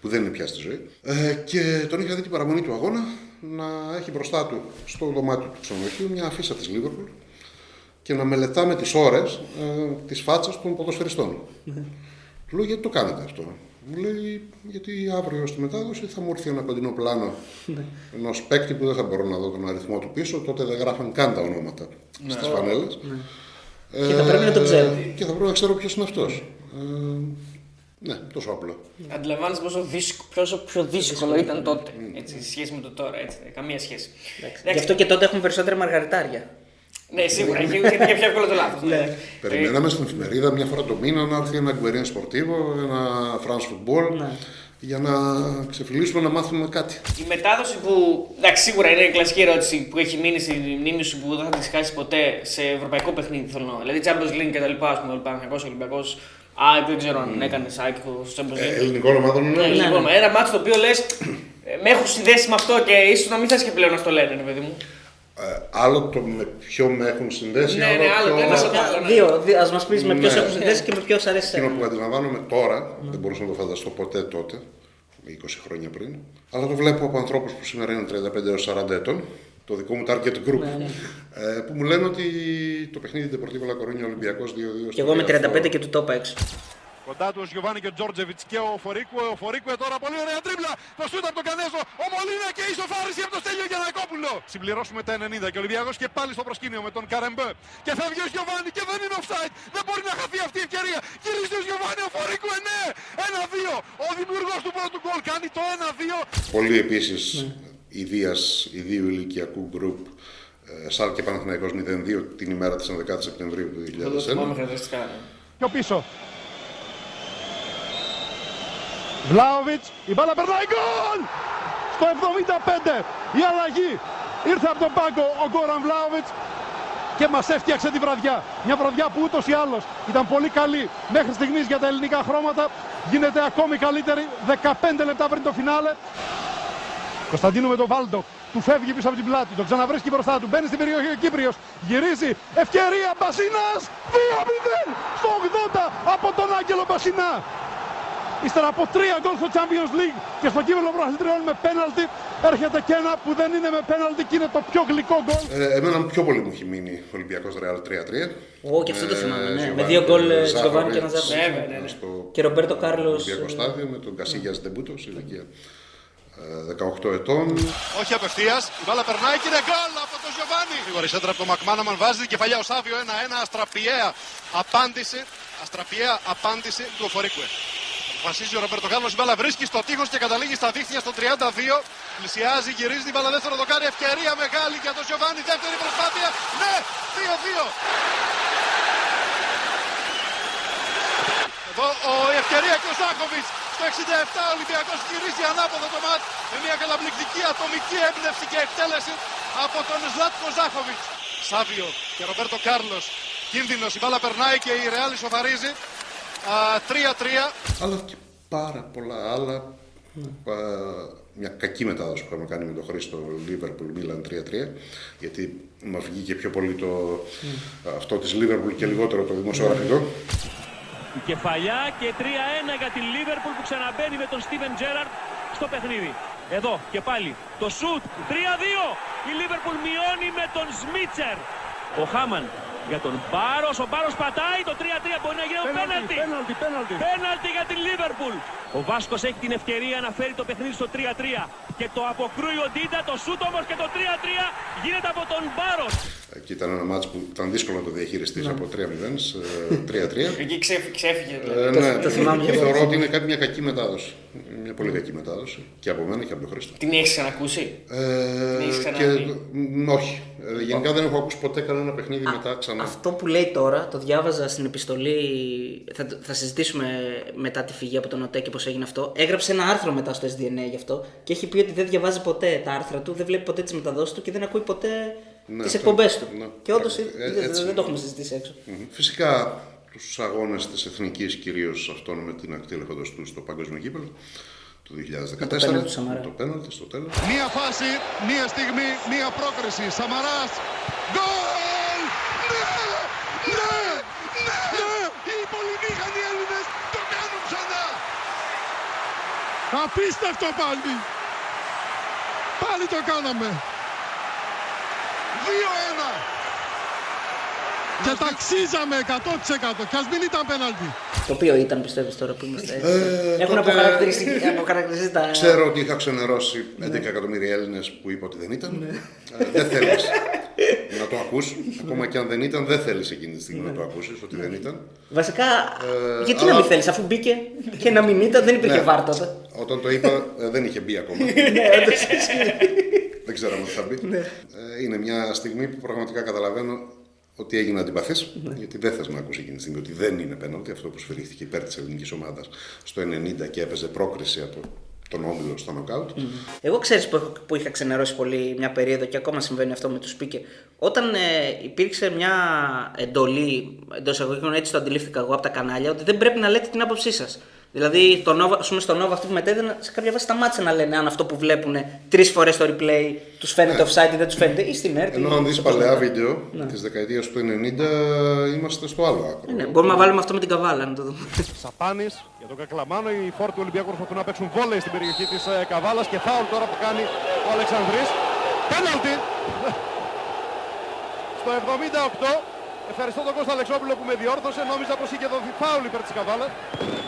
που δεν είναι πια στη ζωή. Ε, και τον είχα δει την παραμονή του αγώνα να έχει μπροστά του στο δωμάτιο του ξενοδοχείου μια αφίσα της Λίβερπουλ και να μελετά με τις ώρες ε, τι φάτσε των ποδοσφαιριστών. Του λέω γιατί το κάνετε αυτό; Μου λέει, γιατί αύριο στη μετάδοση θα μου έρθει ένα κοντινό πλάνο ενός παίκτη που δεν θα μπορώ να δω τον αριθμό του πίσω. Τότε δεν γράφαν καν τα ονόματα στις φανέλες. Και θα πρέπει να το ξέρω. Και θα πρέπει να ξέρω ποιος είναι αυτός. Ε, ναι, τόσο απλό. Αντιλαμβάνεσαι πόσο, δύσκολο, πόσο πιο δύσκολο ήταν τότε. Έτσι, σε σχέση με το τώρα. Έτσι, καμία σχέση. Γι' αυτό και τότε έχουμε περισσότερα μαργαριτάρια. Ναι, σίγουρα. Είχε είχε πιο εύκολο το λάθος. Ναι. Περιμέναμε στην εφημερίδα μια φορά το μήνα να έρθει ένα Γκουερίν Σπορτίβο, ένα France Football Ναι. για να ξεφυλίσουμε να μάθουμε κάτι. Η μετάδοση που. Εντάξει, σίγουρα είναι η κλασική ερώτηση που έχει μείνει στη μνήμη σου που δεν θα τη χάσει ποτέ σε ευρωπαϊκό παιχνίδι. Θέλω να πω. Δηλαδή, Champions League και τα λοιπά, ας πούμε, Παναγιακό Ολυμπιακός. Α, δεν ξέρω αν έκανε ΑΕΚ στο Champions Ε, League. ελληνικών ομάδων Ναι, είναι. λοιπόν, ναι. Ένα μάτσο το οποίο λες. Με έχουν συνδέσει με αυτό και ίσως να μην θε και πλέον να στο λένε, ρε παιδί μου. Ε, άλλο το με ποιο με έχουν συνδέσει, Ναι, ναι, άλλο το ποιο... ένα στο άλλο. ναι. Δύο, δύο ας μας πεις με ποιος Ναι. έχουν συνδέσει και με ποιος αρέσει Εκείνο εσένα. που αντιλαμβάνομαι τώρα, δεν μπορούσα να το φανταστώ ποτέ τότε, 20 χρόνια πριν, αλλά το βλέπω από ανθρώπους που σήμερα είναι 35 έως 40 ετών, το δικό μου target group, ε, που μου λένε ότι το παιχνίδι Deportivo La Coruña Ολυμπιακός 2-2 Και εγώ με 35 και του το είπα έξω. Κοντά τους ο Γιωβάνι και ο Τζόρτζεβιτς και ο Φορίκουε. Ο Φορίκουε τώρα πολύ ωραία τρίμπλα. Το σούτ από τον Κανέζο. Ο Μολίνα και η ισοφάριση από το Στέλιο Γιανακόπουλο. Συμπληρώσουμε τα 90 και ο Ολυμπιακός και πάλι στο προσκήνιο με τον Καρεμπέ. Και φεύγει ο Γιωβάνι και δεν είναι offside. Δεν μπορεί να χαθεί αυτή η ευκαιρία. Γυρίζει ο Γιωβάνι, ο Φορίκουε, ναι. 1-2. Ο δημιουργός του πρώτου γκολ κάνει το 1-2. Πολύ επίσης ιδίας ιδίου ηλικιακού group ε, Σάλ και Παναθηναϊκός 0-2 την ημέρα της 11 Σεπτεμβρίου του Δεν το θυμάμαι 2001. χαρακτηριστικά. ναι. Πιο πίσω. Βλάοβιτς, η μπάλα περνάει γκολ! Στο 75 η αλλαγή ήρθε από τον πάγκο ο Γκόραν Βλάοβιτς και μας έφτιαξε τη βραδιά. Μια βραδιά που ούτως ή άλλως ήταν πολύ καλή μέχρι στιγμής για τα ελληνικά χρώματα. Γίνεται ακόμη καλύτερη 15 λεπτά πριν το φινάλε. Κωνσταντίνου με τον Βάλντο. Του φεύγει πίσω από την πλάτη. Τον ξαναβρίσκει μπροστά του. Μπαίνει στην περιοχή ο Κύπριος. Γυρίζει. Ευκαιρία Μπασίνας. 2-0 στο 80 από τον Άγγελο Μπασινά. Ύστερα από τρία γκολ στο Champions League και στο κύπελο προαθλητριών με πέναλτι έρχεται και ένα που δεν είναι με πέναλτι και είναι το πιο γλυκό γκολ. Ε, εμένα πιο πολύ μου έχει μείνει ο Ολυμπιακός Real 3-3. Εγώ και αυτό το θυμάμαι, ναι. Giovanni Με δύο γκολ ε, Ζάχοβιτς, Τζοβάνι και ένα Ζάχοβιτς. Βέβαια, ναι, ναι. Στο Και Ρομπέρτο Κάρλος. Ολυμπιακό στάδιο με τον Κασίγιας Ντεμπούτος σε ηλικία ε, 18 ετών. Όχι απευθείας. Η μπάλα περνάει και είναι γκολ από τον Γιωβάνι. Γρήγορη σέντρα από τον Μακμάναμαν βάζει την κεφαλιά ο Σάβιο 1-1. Αστραπιαία απάντηση. Αστραπιαία απάντηση του Οφορίκουε. Αποφασίζει ο Ρομπέρτο Κάρλος, η μπάλα βρίσκει στο τείχος και καταλήγει στα δίχτυα στο 32. Πλησιάζει, γυρίζει την μπάλα δεύτερο δοκάρι. Ευκαιρία μεγάλη για τον Γιωβάνι. Δεύτερη προσπάθεια. Ναι, 2-2. Εδώ ο, η ευκαιρία και ο Ζάκοβιτς στο 67 ο Ολυμπιακός γυρίζει ανάποδα το μάτ με μια καταπληκτική ατομική έμπνευση και εκτέλεση από τον Ζλάτκο Ζάχοβιτς. Σάβιο και Ρομπέρτο Κάρλος. Κίνδυνος, η μπάλα περνάει και η Ρεάλ ισοφαρίζει. Α, 3-3. αλλά και πάρα πολλά άλλα. Α, μια κακή μετάδοση που είχαμε κάνει με τον Χρήστο Liverpool Milan 3-3 γιατί μα βγήκε πιο πολύ το, αυτό της Liverpool και λιγότερο το δημοσιογραφικό. Η κεφαλιά και 3-1 για τη Λίβερπουλ που ξαναμπαίνει με τον Στίβεν Τζέραρτ στο παιχνίδι. Εδώ και πάλι το σουτ 3-2. Η Λίβερπουλ μειώνει με τον Σμίτσερ. Ο Χάμαν για τον Μπάρος. Ο Μπάρος πατάει το 3-3. Μπορεί να γίνει ο πέναλτι. Πέναλτι, πέναλτι. Πέναλτι για την Λίβερπουλ. Ο Βάσκος έχει την ευκαιρία να φέρει το παιχνίδι στο 3-3. Και το αποκρούει ο Ντίντα. Το σούτ όμως και το 3-3 γίνεται από τον Μπάρος. Και ήταν ένα ματς που ήταν δύσκολο να το διαχειριστείς από 3-0 σε 3-3. Εκεί ξέφυγε. ξέφυγε δηλαδή. Ε, Το- ναι, το θυμάμαι και εγώ. θεωρώ ότι είναι κάτι μια κακή μετάδοση. Μια πολύ κακή μετάδοση. Και από μένα και από τον Χρήστο. Την έχεις ξανακούσει; Ε, έχεις και, ξαναδεί; μ, όχι. Ε, γενικά δεν έχω ακούσει ποτέ κανένα παιχνίδι μετά ξανά. Αυτό που λέει τώρα, το διάβαζα στην επιστολή. Θα, θα συζητήσουμε μετά τη φυγή από τον ΟΤΕ και πώς έγινε αυτό. Έγραψε ένα άρθρο μετά στο SDNA γι' αυτό και έχει πει ότι δεν διαβάζει ποτέ τα άρθρα του, δεν βλέπει ποτέ τις μεταδόσεις του και δεν ακούει ποτέ Ναι, τις αυτό- εκπομπές του. ναι. Και όντως Ε, δεν, έτσι δεν είναι. το έχουμε συζητήσει έξω. Μμμ. Φυσικά τους αγώνες της Εθνικής, κυρίως αυτόν με την ακτή ελεφαντός του στο Παγκόσμιο Κύπελο του 2014. πέναλτι του Σαμαρά. Το πέναλτι στο τέλος. Μία φάση, μία στιγμή, μία πρόκριση. Σαμαράς. Γκολ! Ναι! Ναι! Ναι! Οι πολυμήχανοι Έλληνες το κάνουν ξανά. Απίστευτο πάλι. Πάλι το κάναμε. campeona! Και ταξίζαμε 100% και ας μην ήταν πέναλτι. Το οποίο ήταν, πιστεύεις τώρα που είμαστε. Ε, Έχουν τότε- αποχαρακτηριστεί αποχαρακτηριστεί τα. Ξέρω ότι είχα ξενερώσει 11 εκατομμύρια Έλληνες που είπα ότι δεν ήταν. Ε, δεν θέλεις να το ακούσει. Ακόμα και αν δεν ήταν, δεν θέλεις εκείνη τη στιγμή να το ακούσεις ότι δεν ήταν. Βασικά, Ε, γιατί αλλά- να μην θέλεις, αφού μπήκε και να μην ήταν, δεν υπήρχε Ναι. βάρ τότε. Όταν το είπα, ε, δεν είχε μπει ακόμα. Ναι, όντως ισχύει. δεν ξέραμε τι θα μπει. Ναι. Ε, είναι μια στιγμή που πραγματικά καταλαβαίνω ότι έγινε αντιπαθή, Ναι. γιατί δεν θες να ακούσει εκείνη τη στιγμή ότι δεν είναι πέναλτι αυτό που σφυρίχθηκε υπέρ της ελληνικής ομάδας στο 90 και έπαιζε πρόκριση από τον όμιλο στο νοκάουτ. Εγώ ξέρεις που, έχω- που είχα ξενερώσει πολύ μια περίοδο και ακόμα συμβαίνει αυτό με τους speaker. Όταν ε, υπήρξε μια εντολή εντός εισαγωγικών, έτσι το αντιλήφθηκα εγώ από τα κανάλια, ότι δεν πρέπει να λέτε την άποψή σας. Δηλαδή, το Nova, ας πούμε, στο Nova αυτοί που μετέδιναν, σε κάποια βάση σταμάτησαν να λένε αν αυτό που βλέπουν τρεις φορές το replay τους φαίνεται offside ή δεν τους φαίνεται, ή στην ΕΡΤ. Ναι. Ενώ ή αν δεις στο παλαιά πώς να- βίντεο Ναι. της δεκαετίας του 90, είμαστε στο άλλο άκρο. Ναι, μπορούμε να βάλουμε αυτό με την καβάλα να το δούμε. Σαπάνης για τον Κακλαμάνο. Οι φόροι του Ολυμπιακού προσπαθούν να παίξουν βόλεϊ στην περιοχή της ε, Καβάλας και φάουλ τώρα που κάνει ο Αλεξανδρής. Πέναλτι! Στο 78. Ευχαριστώ τον Κώστα Αλεξόπουλο που με διόρθωσε. Νόμιζα πως είχε δοθεί φάουλ υπέρ της Καβάλας.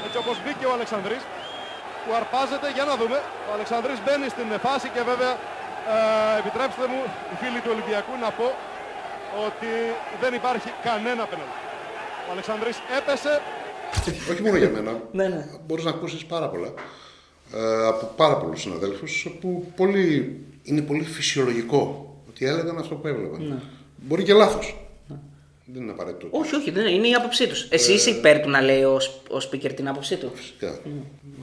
Έτσι όπως μπήκε ο Αλεξανδρής που αρπάζεται. Για να δούμε. Ο Αλεξανδρής μπαίνει στην φάση και βέβαια ε, επιτρέψτε μου οι φίλοι του Ολυμπιακού να πω ότι δεν υπάρχει κανένα πέναλτι. Ο Αλεξανδρής έπεσε, Όχι μόνο για μένα. Ναι, ναι. Μπορείς να ακούσεις πάρα πολλά ε, από πάρα πολλούς συναδέλφους που πολύ, είναι πολύ φυσιολογικό ότι έλεγαν αυτό που έβλεπαν. Ναι. Μπορεί και λάθος. Δεν είναι απαραίτητο. όχι, όχι, δεν είναι, είναι η άποψή τους. Εσύ είσαι υπέρ του να λέει ο, ο speaker την άποψή του. Φυσικά.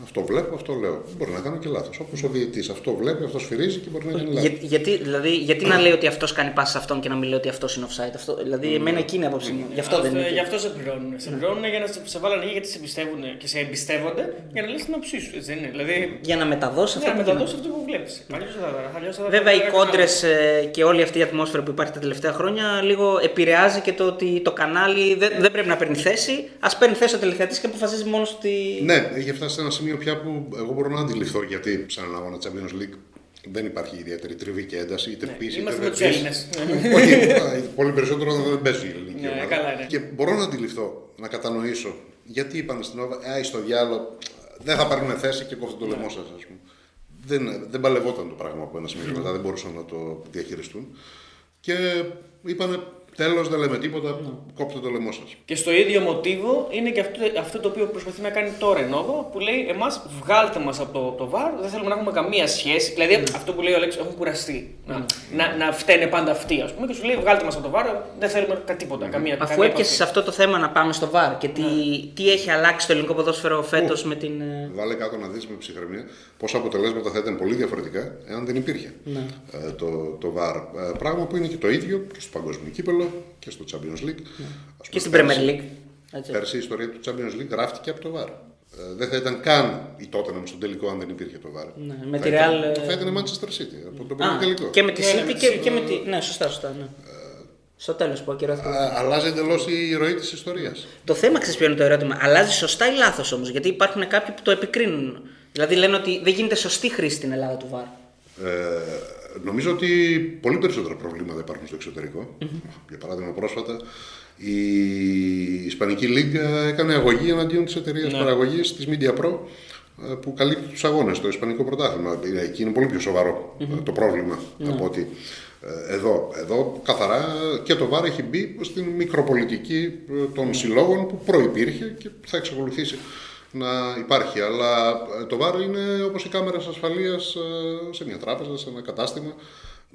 Αυτό βλέπω, αυτό λέω. Μπορεί να κάνω και λάθος. Όπως ο διαιτή αυτό βλέπει, αυτός σφυρίζει και μπορεί να κάνει λάθος. Για, γιατί, δηλαδή, γιατί να λέει ότι αυτός κάνει πάση σε αυτόν και να μην λέει ότι αυτός είναι offside; Αυτό, δηλαδή, εμένα εκείνη η άποψή μου. Γι' αυτό δεν είναι. Γι' αυτό σε πληρώνουν. Σε πληρώνουν για να σε, σε βάλανε γιατί σε εμπιστεύουν και σε εμπιστεύονται για να λες την άποψή σου. Έτσι δεν είναι. Δηλαδή, Για να μεταδώσει ναι, αυτό να που μεταδώσει αυτό που βλέπεις. Αλλιώς δεν θα αλλιώς θα τα Βέβαια, οι τα- κόντρες και όλη αυτή η ατμόσφαιρα που υπάρχει τα τελευταία χρόνια λίγο επηρεάζει και το ότι το κανάλι δεν, δεν πρέπει να παίρνει θέση. Α παίρνει θέση ο τηλεθεατής και αποφασίζει μόνος ότι. Ναι, έχει φτάσει σε ένα σημείο πια που εγώ μπορώ να αντιληφθώ γιατί σε έναν αγώνα Champions League δεν υπάρχει ιδιαίτερη τριβή και ένταση, είτε πίσω είτε Είμαστε δεν με τους πεις. Έλληνες. Όχι, α, πολύ περισσότερο όταν δεν παίζει η ελληνική Ναι, ομάδα. καλά είναι. Και μπορώ να αντιληφθώ, να κατανοήσω γιατί είπαν στην Όβα, Α, στο διάλογο δεν θα πάρουν θέση και κόφτουν το λαιμό σας, ας πούμε. Δεν, δεν παλευόταν το πράγμα από ένα σημείο και μετά, δεν μπορούσαν να το διαχειριστούν. Και είπανε τέλος, δεν λέμε τίποτα, κόψτε το λαιμό σας. Και στο ίδιο μοτίβο είναι και αυτό, αυτό το οποίο προσπαθεί να κάνει τώρα η Νόβα που λέει εμάς βγάλτε μας από το, το βάρ, δεν θέλουμε να έχουμε καμία σχέση. Δηλαδή αυτό που λέει ο Αλέξης, έχουν κουραστεί. Να, να, να φταίνε πάντα αυτοί, ας πούμε, και σου λέει βγάλτε μας από το βάρ, δεν θέλουμε κα- τίποτα. Καμία, Αφού καμία έπιασες επαφή. σε αυτό το θέμα να πάμε στο βαρ και τι, τι έχει αλλάξει το ελληνικό ποδόσφαιρο φέτος με την. ε, Βάλε κάτω να δεις με ψυχραιμία πόσα αποτελέσματα θα ήταν πολύ διαφορετικά εάν δεν υπήρχε Ναι. ε, το, το VAR. Ε, πράγμα που είναι και το ίδιο και στο Παγκόσμιο Κύπελο και στο Champions League. Ας και πούμε, στην πέρσι- Premier League. Έτσι. Πέρσι η ιστορία του Champions League γράφτηκε από το VAR. Ε, δεν θα ήταν καν η Tottenham στον τελικό αν δεν υπήρχε το VAR. Ναι, με θα τη ήταν- Real, ε, Θα ήταν Manchester City από το Α, πρώτο τελικό. και με τη Ναι, ναι, City με και, τη και με City. τη. Ναι, σωστά, σωστά. Ναι. Στο τέλος που ακυρώθηκε. Α, αλλάζει εντελώς η ροή της ιστορίας. Το θέμα ξέρεις ποιο είναι το ερώτημα; Αλλάζει σωστά ή λάθος όμως; Γιατί υπάρχουν κάποιοι που το επικρίνουν. Δηλαδή λένε ότι δεν γίνεται σωστή χρήση στην Ελλάδα του ΒΑΡ. Ε, νομίζω ότι πολύ περισσότερα προβλήματα υπάρχουν στο εξωτερικο Για παράδειγμα, πρόσφατα η Ισπανική Λίγκα έκανε αγωγή εναντίον της εταιρείας Ναι. παραγωγής της Media Pro ε, που καλύπτει τους αγώνες στο Ισπανικό πρωτάθλημα. Ε, Εκεί είναι πολύ πιο σοβαρό ε, το πρόβλημα από ότι ε, εδώ. Εδώ καθαρά και το ΒΑΡ έχει μπει στην μικροπολιτική ε, των συλλόγων που προϋπήρχε και θα εξακολουθήσει να υπάρχει. Αλλά ε, το ΒΑΡ είναι όπως οι κάμερες ασφαλείας ε, σε μια τράπεζα, σε ένα κατάστημα.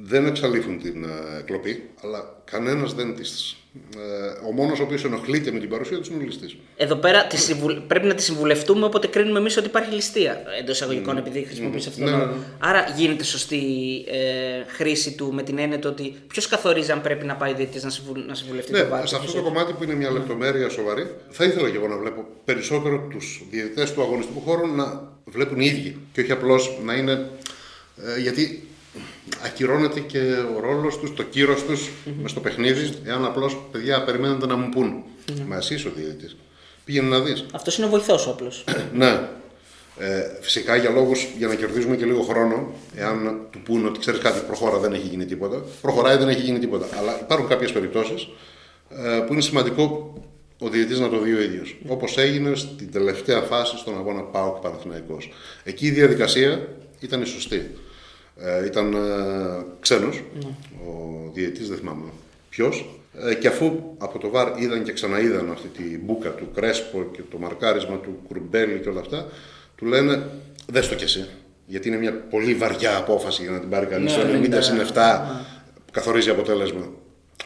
Δεν εξαλείφουν την ε, εκλοπή, αλλά κανένας δεν τις... ε, ο μόνος ο οποίος ενοχλείται με την παρουσία του είναι ο ληστής. Εδώ πέρα τη συμβου- πρέπει να τη συμβουλευτούμε όποτε κρίνουμε εμείς ότι υπάρχει ληστεία. Εντός εισαγωγικών, επειδή χρησιμοποιείς αυτόν τον Ναι, όρο. ναι, ναι. Άρα γίνεται σωστή ε, χρήση του με την έννοια του ότι ποιος καθορίζει αν πρέπει να πάει ο διαιτητής να, συμβου- να συμβουλευτεί Ναι, το βάρο. σε αυτό το κομμάτι που είναι μια λεπτομέρεια σοβαρή, θα ήθελα και εγώ να βλέπω περισσότερο τους διαιτητές του αγωνιστικού χώρου να βλέπουν οι ίδιοι και όχι απλώς να είναι. ε, γιατί ακυρώνεται και ο ρόλος τους, το κύρος τους με στο παιχνίδι, εάν απλώς παιδιά περιμένετε να μου πούν. Μα εσύ είσαι ο διαιτητής. Πήγαινε να δεις. Αυτός είναι ο βοηθός ο απλός. Ναι. Ε, φυσικά για λόγους για να κερδίζουμε και λίγο χρόνο, εάν του πούνε ότι ξέρεις κάτι, προχώρα, δεν έχει γίνει τίποτα. Προχωράει, δεν έχει γίνει τίποτα. Αλλά υπάρχουν κάποιες περιπτώσεις ε, που είναι σημαντικό ο διαιτητής να το δει ο ίδιος. Όπως έγινε στην τελευταία φάση στον αγώνα ΠΑΟΚ Παναθηναϊκός. Εκεί η διαδικασία ήταν η σωστή. Ε, ήταν ε, ξένος, ο διαιτητής δεν θυμάμαι ποιος. Ε, και αφού από το ΒΑΡ είδαν και ξαναείδαν αυτή τη μπουκα του Κρέσπο και το μαρκάρισμα του Κουρμπέλη και όλα αυτά, του λένε δες το κι εσύ. Γιατί είναι μια πολύ βαριά απόφαση για να την πάρει κανείς. Ναι, το 90 ναι, συν 7 που καθορίζει αποτέλεσμα.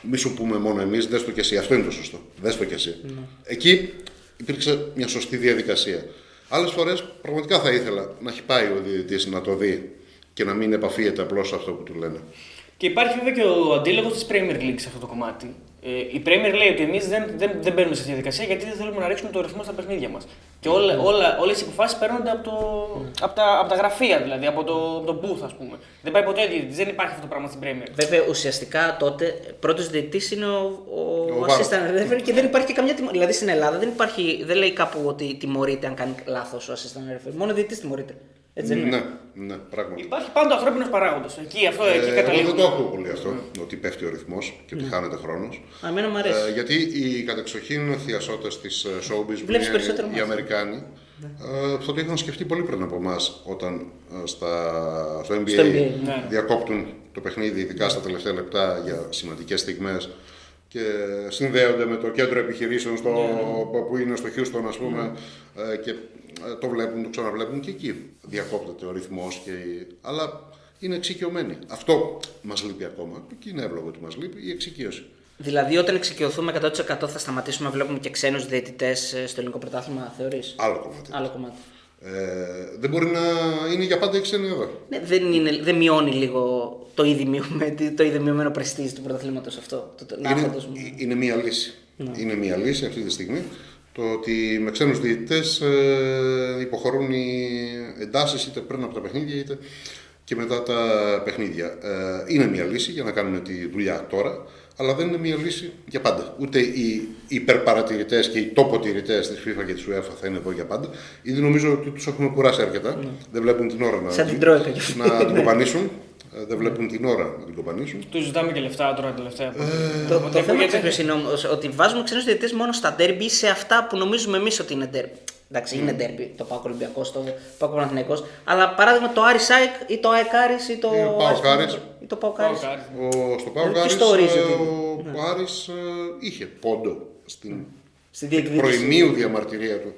Μη σου πούμε μόνο εμείς, δες το κι εσύ. Αυτό είναι το σωστό. Δες το κι εσύ. Εκεί υπήρξε μια σωστή διαδικασία. Άλλες φορές πραγματικά θα ήθελα να έχει πάει ο διαιτητής να το δει και να μην επαφίεται απλώς σε αυτό που του λένε. Και υπάρχει βέβαια και ο αντίλογος της Premier League σε αυτό το κομμάτι. Ε, η Premier λέει ότι εμείς δεν, δεν, δεν μπαίνουμε σε αυτή τη διαδικασία γιατί δεν θέλουμε να ρίξουμε το ρυθμό στα παιχνίδια μας. Και όλα, όλα, όλες οι αποφάσεις παίρνονται από, το, από, τα, από τα γραφεία, δηλαδή από το, από το booth, ας πούμε. Δεν πάει ποτέ διαιτητής, δεν υπάρχει αυτό το πράγμα στην Premier. Βέβαια, ουσιαστικά τότε πρώτος διαιτητής είναι ο, ο, Ο ο Βάρος. assistant referee και δεν υπάρχει και καμιά τιμωρία. Δηλαδή στην Ελλάδα δεν, υπάρχει, δεν λέει κάπου ότι τιμωρείται αν κάνει λάθος ο assistant referee. Μόνο ο διαιτητής τιμωρείται. Έτσι δεν είναι. Ναι, ναι, πράγματι. Υπάρχει πάντα ο ανθρώπινος παράγοντας. Εκεί, αυτό, εκεί Ε, εγώ δεν καταλήγουμε. το ακούω πολύ αυτό, ότι πέφτει ο ρυθμός και ότι χάνεται χρόνος. Α, Εμένα μου αρέσει. Ε, γιατί οι κατεξοχήν θειασότε της showbiz που Βλέπεις είναι περισσότερο οι μάτς. Αμερικάνοι, ε, θα το είχαν σκεφτεί πολύ πριν από εμάς όταν ε, στα, στο NBA, Στο NBA, ναι. διακόπτουν το παιχνίδι, ειδικά στα τελευταία λεπτά για σημαντικές στιγμές και συνδέονται με το κέντρο επιχειρήσεων στο, Ναι, που είναι στο Houston ας πούμε ε, και ε, το βλέπουν, το ξαναβλέπουν και εκεί διακόπτεται ο ρυθμός και, η- αλλά είναι εξοικειωμένοι. Αυτό μας λείπει ακόμα και είναι εύλογο ότι μας λείπει η εξοικείωση. Δηλαδή, όταν εξοικειωθούμε 100% θα σταματήσουμε να βλέπουμε και ξένους διαιτητές στο ελληνικό πρωτάθλημα, θεωρείς; Άλλο κομμάτι. Άλλο κομμάτι. Ε, δεν μπορεί να είναι για πάντα οι ξένοι εδώ. Ναι, δεν, είναι, δεν μειώνει λίγο το ήδη, μειωμένο, το ήδη μειωμένο πρεστίζ του πρωταθλήματος αυτό. Το, το, να Είναι, έχω τόσο- είναι μία λύση. Είναι μία λύση αυτή τη στιγμή. Το ότι με ξένους διαιτητές ε, υποχωρούν οι εντάσεις είτε πριν από τα παιχνίδια είτε και μετά τα παιχνίδια. Ε, είναι μία λύση για να κάνουμε τη δουλειά τώρα, αλλά δεν είναι μία λύση για πάντα. Ούτε οι υπερπαρατηρητές και οι τόποτηρητές της FIFA και της UEFA θα είναι εδώ για πάντα. Ήδη νομίζω ότι τους έχουμε κουράσει αρκετά. Δεν βλέπουν την ώρα να, Σαν την Τρόικα. να την κοπανίσουν. Ε, Δεν βλέπουν την ώρα να την κοπανίσουν. Τους ζητάμε και λεφτά τώρα τελευταία. Το, Οπότε το θέμα ακούγεται- ξέρεις ποιος είναι όμως, ότι βάζουμε ξένους διαιτητές μόνο στα ντέρμπι σε αυτά που νομίζουμε εμείς ότι είναι ντέρμπι. Εντάξει, είναι ντέρμπι το ΠΑΟΚ Ολυμπιακός, το ΠΑΟΚ Παναθηναϊκός. Αλλά παράδειγμα το Άρης ΑΕΚ ή το ΑΕΚ Άρης ή το Ή ο ΠΑΟΚ Άρης- Άρης. Ή το ΠΑΟΚ ΠΑΟ Άρης. κάτι. Ο, στο ΠΑΟ Ε, Άρης, τι στο ορίζει ε, ότι- ο ο Άρης ε, είχε πόντο στην Στη διεκδίκηση. προημίου διαμαρτυρία του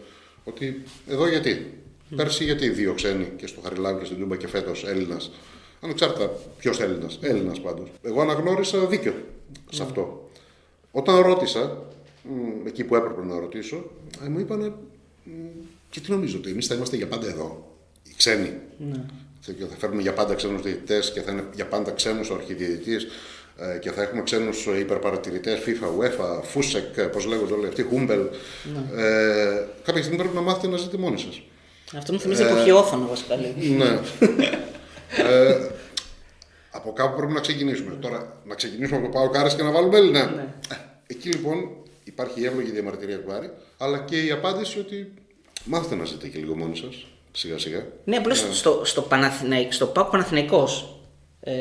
ότι εδώ γιατί. Πέρσι γιατί δύο ξένοι και στο Χαριλάου και στην Τούμπα και φέτος Έλληνας. Ανεξάρτητα ποιος Έλληνας. Έλληνας πάντως. Εγώ αναγνώρισα δίκιο σε αυτό. Όταν ρώτησα, μ, εκεί που έπρεπε να ρωτήσω, ε, μου είπανε μ, και τι νομίζω ότι εμείς θα είμαστε για πάντα εδώ. Οι ξένοι. Και θα φέρνουμε για πάντα ξένους διαιτητές και θα είναι για πάντα ξένο ο αρχιδιαιτητής ε, και θα έχουμε ξένους υπερπαρατηρητές FIFA, UEFA, FUSEC, πώς λέγονται όλοι αυτοί, Humbel. Ε, κάποια στιγμή πρέπει να μάθετε να ζείτε μόνοι σας. Αυτό μου θυμίζει εποχή όφωνο βασικά λίγο. Ναι. ε, από κάπου πρέπει να ξεκινήσουμε. Τώρα, να ξεκινήσουμε από το Πάο Κάρες και να βάλουμε Έλληνα. Ε, εκεί λοιπόν υπάρχει η εύλογη διαμαρτυρία του Άρη, αλλά και η απάντηση ότι μάθετε να ζείτε και λίγο μόνοι σας. Σιγά σιγά. Ναι, απλώς στο, στο, Παναθηναϊκ, στο Πάκο Παναθηναϊκός ε,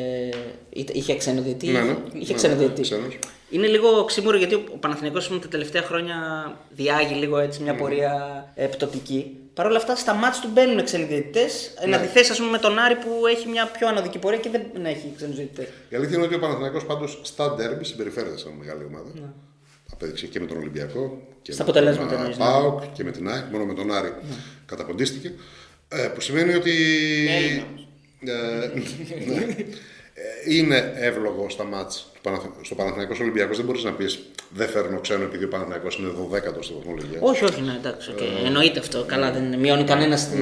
είτε- είχε ξένο διαιτή. Ναι, ναι. Είχε Ναι, ξένο ναι, διαιτή. ξένος. Είναι λίγο ξύμορο γιατί ο Παναθηναϊκός ας πούμε, τα τελευταία χρόνια διάγει λίγο έτσι μια πορεία ε, πτωτική. Παρ' όλα αυτά στα μάτς του μπαίνουν ξένοι διαιτητέ. Εν Ναι. αντιθέσει ας πούμε, με τον Άρη που έχει μια πιο ανωδική πορεία και δεν έχει ξένου διαιτητέ. Η αλήθεια είναι ότι ο Παναθηναϊκός πάντως στα ντέρμπι συμπεριφέρεται σαν μεγάλη ομάδα. Απέδειξε και με τον Ολυμπιακό και Στα με αποτελέσματα τον εννοείς, ναι. ΠΑΟΚ και με την ΑΕΚ, μόνο με τον Άρη καταποντίστηκε. Ε, που σημαίνει ότι Έλληνα όμως. ε, ναι. Ε, είναι εύλογο στα μάτς του Παναθ- στο Παναθηναϊκός Ολυμπιακός. Δεν μπορείς να πεις δεν φέρνω ξένο επειδή ο Παναθηναϊκός είναι 12ο στη βαθμολογία. Όχι, όχι, ναι, εντάξει. Okay. Ε, Εννοείται αυτό. Καλά, δεν μειώνει κανένα στη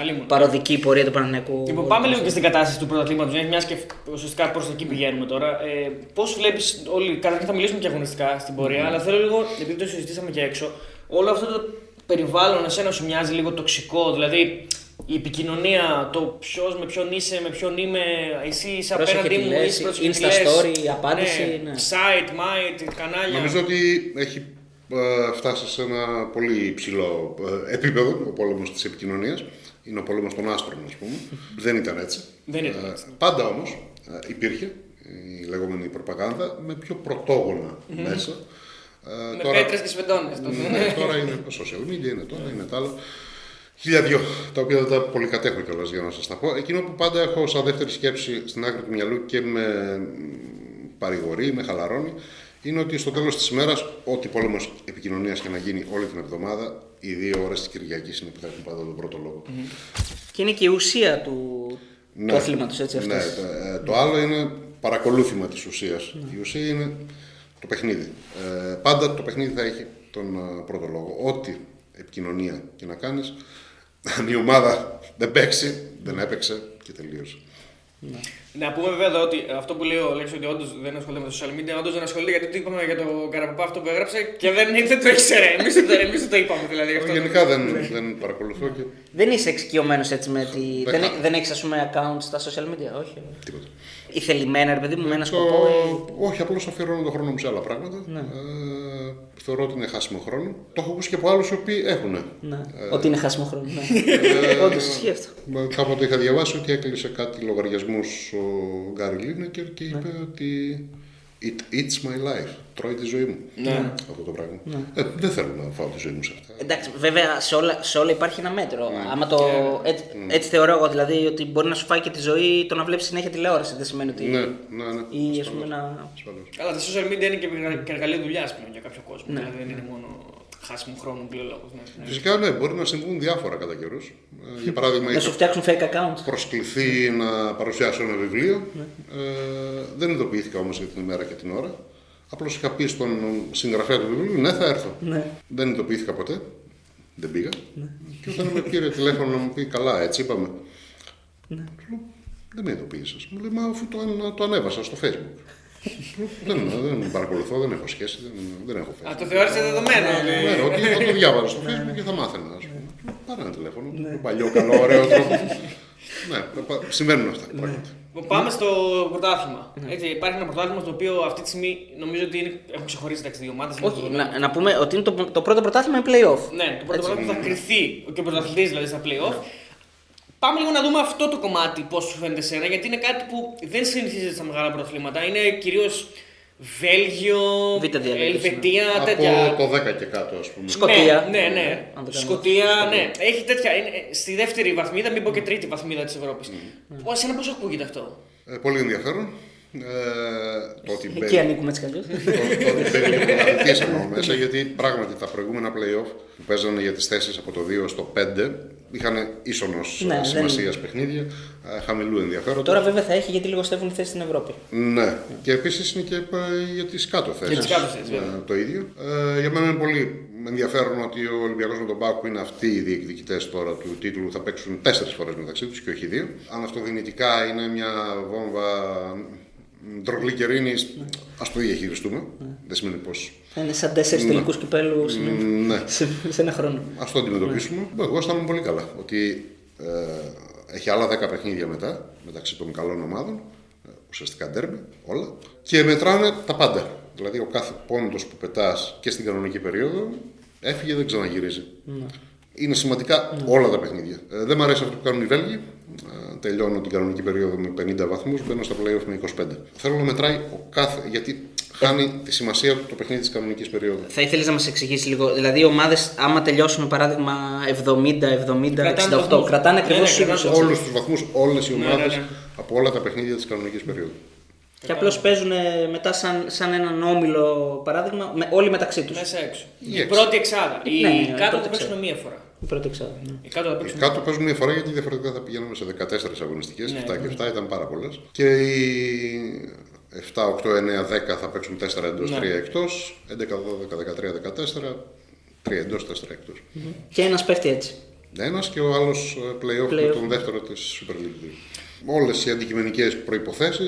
Αλλήμον. παροδική πορεία του Παναθηναϊκού. Λοιπόν, πάμε λίγο και στην κατάσταση του πρωταθλήματος, μια και ουσιαστικά προς εκεί πηγαίνουμε τώρα. Ε, Πώς βλέπεις, όλοι, καταρχήν θα μιλήσουμε και αγωνιστικά στην πορεία, αλλά θέλω λίγο, επειδή το συζητήσαμε και έξω, όλο αυτό το περιβάλλον εσένα σου μοιάζει λίγο τοξικό, δηλαδή η επικοινωνία, το ποιος με ποιον είσαι, με ποιον είμαι, εσύ είσαι Πρόσεχε απέναντί τι μου, λες, είσαι πρόσεχε τι Insta λες. story, η απάντηση, ναι. Site, might, κανάλια. Νομίζω ότι έχει ε, φτάσει σε ένα πολύ υψηλό ε, επίπεδο ο πόλεμος της επικοινωνίας. Είναι ο πόλεμος των άστρων, ας πούμε. Δεν ήταν έτσι. Δεν ήταν Ε, πάντα όμως ε, υπήρχε η λεγόμενη προπαγάνδα με πιο πρωτόγωνα μέσα. Ε, Με πέτρες και σφεντώνες. τότε. ναι, τώρα είναι το social media, είναι τώρα, είναι τα άλλα. Χίλια δυο, τα οποία δεν τα πολύ κατέχω κιόλας για να σας τα πω. Εκείνο που πάντα έχω σαν δεύτερη σκέψη στην άκρη του μυαλού και με μ, παρηγορεί, με χαλαρώνει, είναι ότι στο τέλος της ημέρας, ό,τι πόλεμος επικοινωνίας και να γίνει όλη την εβδομάδα, οι δύο ώρες της Κυριακής είναι που θα έχουν πάντα τον πρώτο λόγο. Και είναι και η ουσία του, Ναι. του αθλήματος, έτσι Ναι, αυτές. το, ε, το άλλο είναι παρακολούθημα της ουσίας. Η ουσία είναι το παιχνίδι. Ε, πάντα το παιχνίδι θα έχει τον ε, πρώτο λόγο. Ό,τι επικοινωνία και να κάνεις, αν η ομάδα δεν παίξει, δεν έπαιξε και τελείωσε. Να πούμε βέβαια εδώ ότι αυτό που λέει ο Λέξο ότι όντως δεν ασχολείται με τα social media, όντως δεν ασχολείται γιατί το είπαμε για το Καραπαπά αυτό που έγραψε και δεν, δεν το ήξερε. Εμείς το, εμείς το είπαμε δηλαδή. γι' Αυτό. Γενικά δεν, δεν παρακολουθώ και Δεν είσαι εξοικειωμένος έτσι με τη. Δεν δεν, κάνω. δεν έχεις, ας πούμε, account στα social media, όχι. τίποτα. Ή θελημένα, ρε παιδί μου, με ένα Το... σκοπό. ε, Όχι, απλώς αφιερώνω τον χρόνο μου σε άλλα πράγματα. Ναι. Ε, θεωρώ ότι είναι χάσιμο χρόνο. Το έχω ακούσει και από άλλους οι οποίοι έχουν. Ναι. Ότι είναι χάσιμο χρόνο. Ναι. Όντως ισχύει αυτό. Μα Κάποτε είχα διαβάσει ότι έκλεισε κάτι λογαριασμού ο Γκάρι Λίνεκερ και είπε ότι It eats my life. Τρώει τη ζωή μου. Ναι. Αυτό το πράγμα. Ε, δεν θέλω να φάω τη ζωή μου σε αυτά. Εντάξει, βέβαια σε όλα, σε όλα υπάρχει ένα μέτρο. Άμα το. Έτσι, έτσι θεωρώ εγώ δηλαδή ότι μπορεί να σου φάει και τη ζωή το να βλέπεις συνέχεια τηλεόραση. Δεν σημαίνει ότι. Ναι, ναι, ναι. Ή ας πούμε να. Ασφαλώς. Καλά, τα social media είναι και και εργαλείο δουλειά πλέον για κάποιο κόσμο. Δηλαδή δεν είναι μόνο χάσιμο χρόνο πλέον λόγος. Ναι. ναι. Φυσικά ναι, μπορεί να συμβούν διάφορα κατά καιρούς. για παράδειγμα, Να σου είχα φτιάξουν fake accounts. προσκληθεί να παρουσιάσω ένα βιβλίο. Ναι. Ε, δεν ειδοποιήθηκα όμως για την ημέρα και την ώρα. Απλώς είχα πει στον συγγραφέα του βιβλίου, ναι, θα έρθω. Ναι. Δεν ειδοποιήθηκα ποτέ. Δεν πήγα. Και όταν με πήρε τηλέφωνο να μου πει, καλά, έτσι είπαμε. Ναι. Του λέω, δεν με ειδοποίησες. Μου λέει, μα αφού το, ανα- το ανέβασα στο facebook. Του λέω, δεν, δεν παρακολουθώ, δεν έχω σχέση, δεν, δεν έχω Α, facebook. το θεώρησε δεδομένο. ότι- Ναι, ότι θα το διάβαζα στο facebook και θα μάθαινα. Ας πούμε. Πάρε ένα τηλέφωνο, τον παλιό, καλό, ωραίο τρόπο. ναι, πα- συμβαίνουν αυτά τα πράγματα. Λοιπόν, Πάμε στο πρωτάθλημα. Έτσι, υπάρχει ένα πρωτάθλημα στο οποίο αυτή τη στιγμή νομίζω ότι είναι, έχουν ξεχωρίσει τα δύο ομάδες. Όχι, να, να πούμε ότι είναι το, το πρώτο πρωτάθλημα είναι playoff. Ναι, το πρώτο πρωτάθλημα θα κρυθεί και ο πρωταθλητής δηλαδή στα playoff. Πάμε λίγο να δούμε αυτό το κομμάτι πώς σου φαίνεται σένα, γιατί είναι κάτι που δεν συνηθίζεται στα μεγάλα πρωταθλήματα. Είναι κυρίως Βέλγιο, Β' διαλέγεις, Ελβετία, Από τέτοια. το 10 και κάτω, ας πούμε. Σκοτία. Ναι, ναι, ναι. Αν το κάνουμε. Σκοτία, ναι. Έχει τέτοια. Είναι στη δεύτερη βαθμίδα, μην πω και τρίτη βαθμίδα της Ευρώπης. Mm. Εσένα πώς ακούγεται αυτό; Ε, πολύ ενδιαφέρον. Ε, το ότι Εκεί μπαίνει, ανήκουμε έτσι κι αλλιώς. το, το ότι μπαίνει και πρωταθλητής εννοώ μέσα, γιατί πράγματι τα προηγούμενα play-off που παίζανε για τις θέσεις από το 2 στο 5 είχαν ίσονος Ναι, ναι, δεν- σημασίας παιχνίδια, ε, χαμηλού ενδιαφέροντος. Τώρα βέβαια θα έχει γιατί λιγοστεύουν θέση στην Ευρώπη. Ναι, και επίσης είναι και ε, για τις κάτω θέσεις. Για τις κάτω θέσεις, βέβαια. το ίδιο. Ε, για μένα είναι πολύ ενδιαφέρον ότι ο Ολυμπιακός με τον Πάκου είναι αυτοί οι διεκδικητέ τώρα του τίτλου. Θα παίξουν τέσσερις φορές μεταξύ τους και όχι δύο. Αν αυτό δυνητικά είναι μια βόμβα ντρογλικερίνη, ας το διαχειριστούμε. Δεν σημαίνει πως. Θα είναι σαν τέσσερις Ναι. τελικούς κυπέλους Ναι. σε, σε ένα χρόνο. Α το αντιμετωπίσουμε. Εγώ αισθάνομαι πολύ καλά. Ότι ε, έχει άλλα 10 παιχνίδια μετά μεταξύ των καλών ομάδων. ε, Ουσιαστικά ντέρμπι, όλα. Και μετράνε τα πάντα. Δηλαδή, ο κάθε πόντος που πετάς και στην κανονική περίοδο έφυγε, δεν ξαναγυρίζει. Είναι σημαντικά όλα τα παιχνίδια. Ε, δεν μου αρέσει αυτό που κάνουν οι Βέλγοι. Ε, τελειώνω την κανονική περίοδο με 50 βαθμούς, μπαίνω στα playoff με 25. Θέλω να μετράει ο κάθε. Γιατί χάνει τη σημασία του το παιχνίδι της κανονικής περίοδου. Θα ήθελες να μας εξηγήσεις λίγο. Δηλαδή, οι ομάδες, άμα τελειώσουν παράδειγμα 70, 70, Κρατάνε 68, βαθμούς. κρατάνε Ναι, ακριβώς ναι, του κρατάνε ίδιου. όλους τους βαθμούς, όλες οι ομάδε ναι, ναι. από όλα τα παιχνίδια της κανονικής περίοδου. Και απλώς παίζουν ε, μετά σαν, σαν έναν όμιλο παράδειγμα, με, όλοι μεταξύ τους. Μέσα έξω. Η Η έξω. πρώτη εξάδα. Οι Ναι, ναι, η κάτω πρώτη θα παίξουν εξάδα. μία φορά. Η πρώτη εξάδα. Ναι. Οι κάτω θα Οι παίξουν. κάτω παίζουν μια φορά γιατί διαφορετικά θα πηγαίνουμε σε 14 αγωνιστικές, Ναι, 7 και 7 ήταν πάρα πολλές. Και οι 7, 8, 9, 10 θα παίξουν 4 εντός, Ναι. 3 εκτός. 11, 12, 13, 14, 3 εντός, 4 εκτός. Και ένας πέφτει έτσι. Ένας και ο άλλος playoff με Playoff. τον δεύτερο της Super League. Όλες οι αντικειμενικές προποθέσει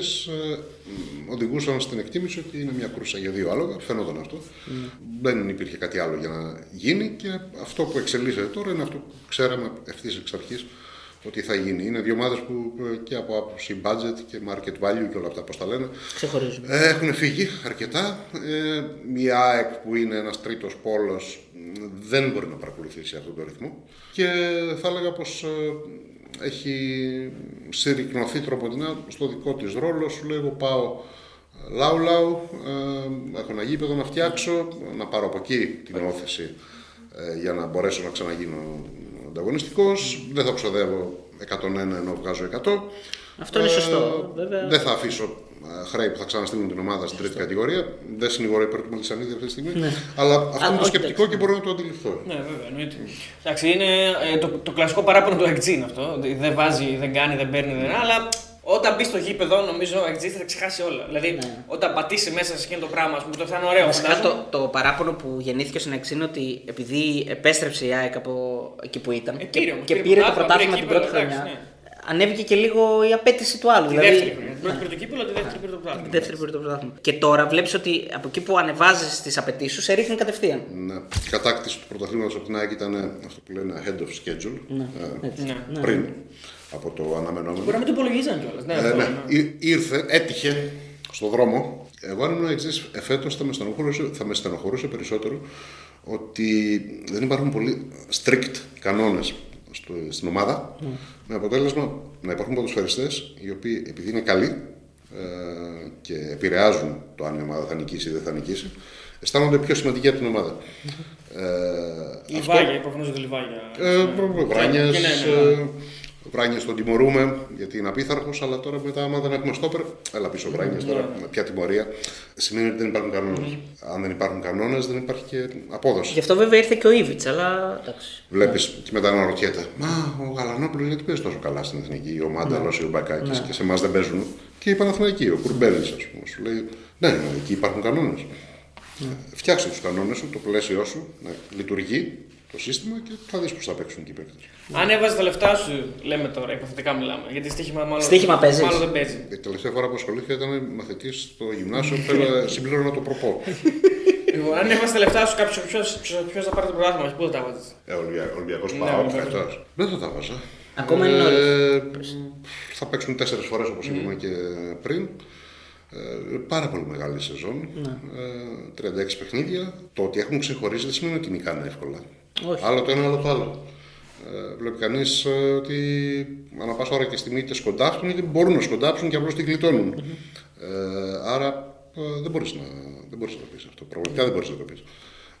οδηγούσαν στην εκτίμηση ότι είναι μια κρούσα για δύο άλογα. Φαινόταν αυτό. Δεν υπήρχε κάτι άλλο για να γίνει και αυτό που εξελίσσεται τώρα είναι αυτό που ξέραμε ευθύς εξ αρχής ότι θα γίνει. Είναι δύο ομάδες που ε, και από άποψη budget και market value και όλα αυτά πώς τα λένε Ξεχωρίζουν. ε, Έχουν φύγει αρκετά. Ε, η ΑΕΚ που είναι ένας τρίτος πόλος μ, δεν μπορεί να παρακολουθήσει αυτόν τον ρυθμό και θα έλεγα πως ε, έχει συρρυκνωθεί τροποντινά στο δικό της ρόλο. Σου λέω εγώ πάω Λάου λάου, ε, έχω ένα γήπεδο να φτιάξω, να πάρω από εκεί την όθηση ε, για να μπορέσω να ξαναγίνω ανταγωνιστικός. Δεν θα ξοδεύω 101 ενώ βγάζω 100. Αυτό είναι σωστό, βέβαια. Δεν θα αφήσω ε, χρέη που θα ξαναστείλουν την ομάδα στην τρίτη κατηγορία. Δεν συνηγορώ υπέρ του Μελισανίδη αυτή τη στιγμή. Αλλά αυτό Α, είναι το όχι, σκεπτικό και μπορώ να το αντιληφθώ. Ναι, βέβαια, εννοείται. Εντάξει, είναι ε, το, το κλασικό παράπονο του Εκτζή είναι αυτό. ότι Δεν βάζει, δεν κάνει, δεν παίρνει, δεν αλλά όταν μπεις στο γήπεδο, νομίζω ο Εκτζή θα τα ξεχάσει όλα. Δηλαδή, όταν πατήσεις μέσα σε εκείνο το πράγμα, ας πούμε, το θα είναι ωραίο. Βασικά φαντάζομαι. το, το παράπονο που γεννήθηκε στην Εξή είναι ότι επειδή επέστρεψε η ΑΕΚ από εκεί που ήταν Ε, και, πήρε όμως, και πήρε πήρε το πρωτάθλημα, πρωτάθλημα πήρε την πρώτη κύπελλο, χρονιά, εντάξει, ανέβηκε και λίγο η απέτηση του άλλου. Τη δηλαδή, δεύτερη χρονιά. Την πρώτη πήρε το κύπελο, τη δεύτερη πήρε το Την πρωτάθλημα. δεύτερη πήρε το πρωτάθλημα. Και τώρα βλέπεις ότι από εκεί που ανεβάζεις τις απαιτήσεις σου, σε ρίχνει κατευθείαν. Ναι. Η κατάκτηση του πρωταθλήματος από την ΑΕΚ ήταν αυτό που λένε ahead of schedule. ε, Ναι. Πριν από το αναμενόμενο. Μπορεί να μην το υπολογίζαν κιόλας. Ναι, Ε, αυτό, ναι. ναι. Ή- Ήρθε, έτυχε στο δρόμο. Εγώ αν ήμουν εξής, εφέτος θα, με στενοχωρούσε- θα με στενοχωρούσε περισσότερο ότι δεν υπάρχουν πολύ strict κανόνες στην ομάδα. Με αποτέλεσμα να υπάρχουν ποδοσφαιριστές οι οποίοι επειδή είναι καλοί ε, και επηρεάζουν το αν η ομάδα θα νικήσει ή δεν θα νικήσει, αισθάνονται πιο σημαντικοί από την ομάδα. Ε, Λιβάγια, προφανώ ότι λιβάγια. ε, Βράνιες, Και ναι, ναι, ναι. Ε, Βράνιες τον τιμωρούμε γιατί είναι απίθαρχος, αλλά τώρα μετά, άμα δεν έχουμε στόπερ, έλα πίσω Βράνιες τώρα, Ναι. με ποια τιμωρία. Σημαίνει ότι δεν υπάρχουν κανόνες. Αν δεν υπάρχουν κανόνες, δεν υπάρχει και απόδοση. Γι' αυτό βέβαια ήρθε και ο Ήβιτ, αλλά εντάξει. Βλέπεις και μετά να ρωτιέται, Μα ο Γαλανόπουλος γιατί παίζει τόσο καλά στην εθνική, ο Μάνταλος ή ο Μπακάκης και σε εμάς δεν παίζουν. Και η Παναθηναϊκή, ο Κουρμπέλης, ας πούμε, σου λέει, Ναι, εκεί υπάρχουν κανόνες. Φτιάξε τους κανόνες σου, το πλαίσιο σου, να λειτουργεί το σύστημα και θα δεις πώς θα παίξουν και οι παίκτες. Αν έβαζες τα λεφτά σου, λέμε τώρα, υποθετικά μιλάμε. Γιατί στοίχημα μάλλον, Στοίχημα παίζεις. μάλλον δεν παίζει. Η τελευταία φορά που ασχολήθηκα ήταν μαθητής στο γυμνάσιο, πέρα συμπλήρωνα το προπό. Λοιπόν, αν έβαζες τα λεφτά σου, κάποιο ποιο θα πάρει το πρωτάθλημα, πού θα τα βάζεις; Ε, Ολυμπιακός Ναι, Πάο, βέβαια. φέτος. Δεν θα τα βάζα. Ακόμα είναι Ε, Θα παίξουν τέσσερις φορές όπως είπαμε και πριν. Ε, πάρα πολύ μεγάλη σεζόν. Ε, 36 παιχνίδια. Το ότι έχουν ξεχωρίσει δεν σημαίνει ότι νικάνε εύκολα. Όχι. Άλλο το ένα, άλλο το άλλο. Ε, βλέπει κανείς ότι ανά πάσα ώρα και στιγμή είτε σκοντάφτουν είτε μπορούν να σκοντάψουν και απλώς την γλιτώνουν. Ε, άρα ε, δεν μπορείς να, δεν μπορείς να το πεις αυτό. Πραγματικά δεν μπορείς να το πεις.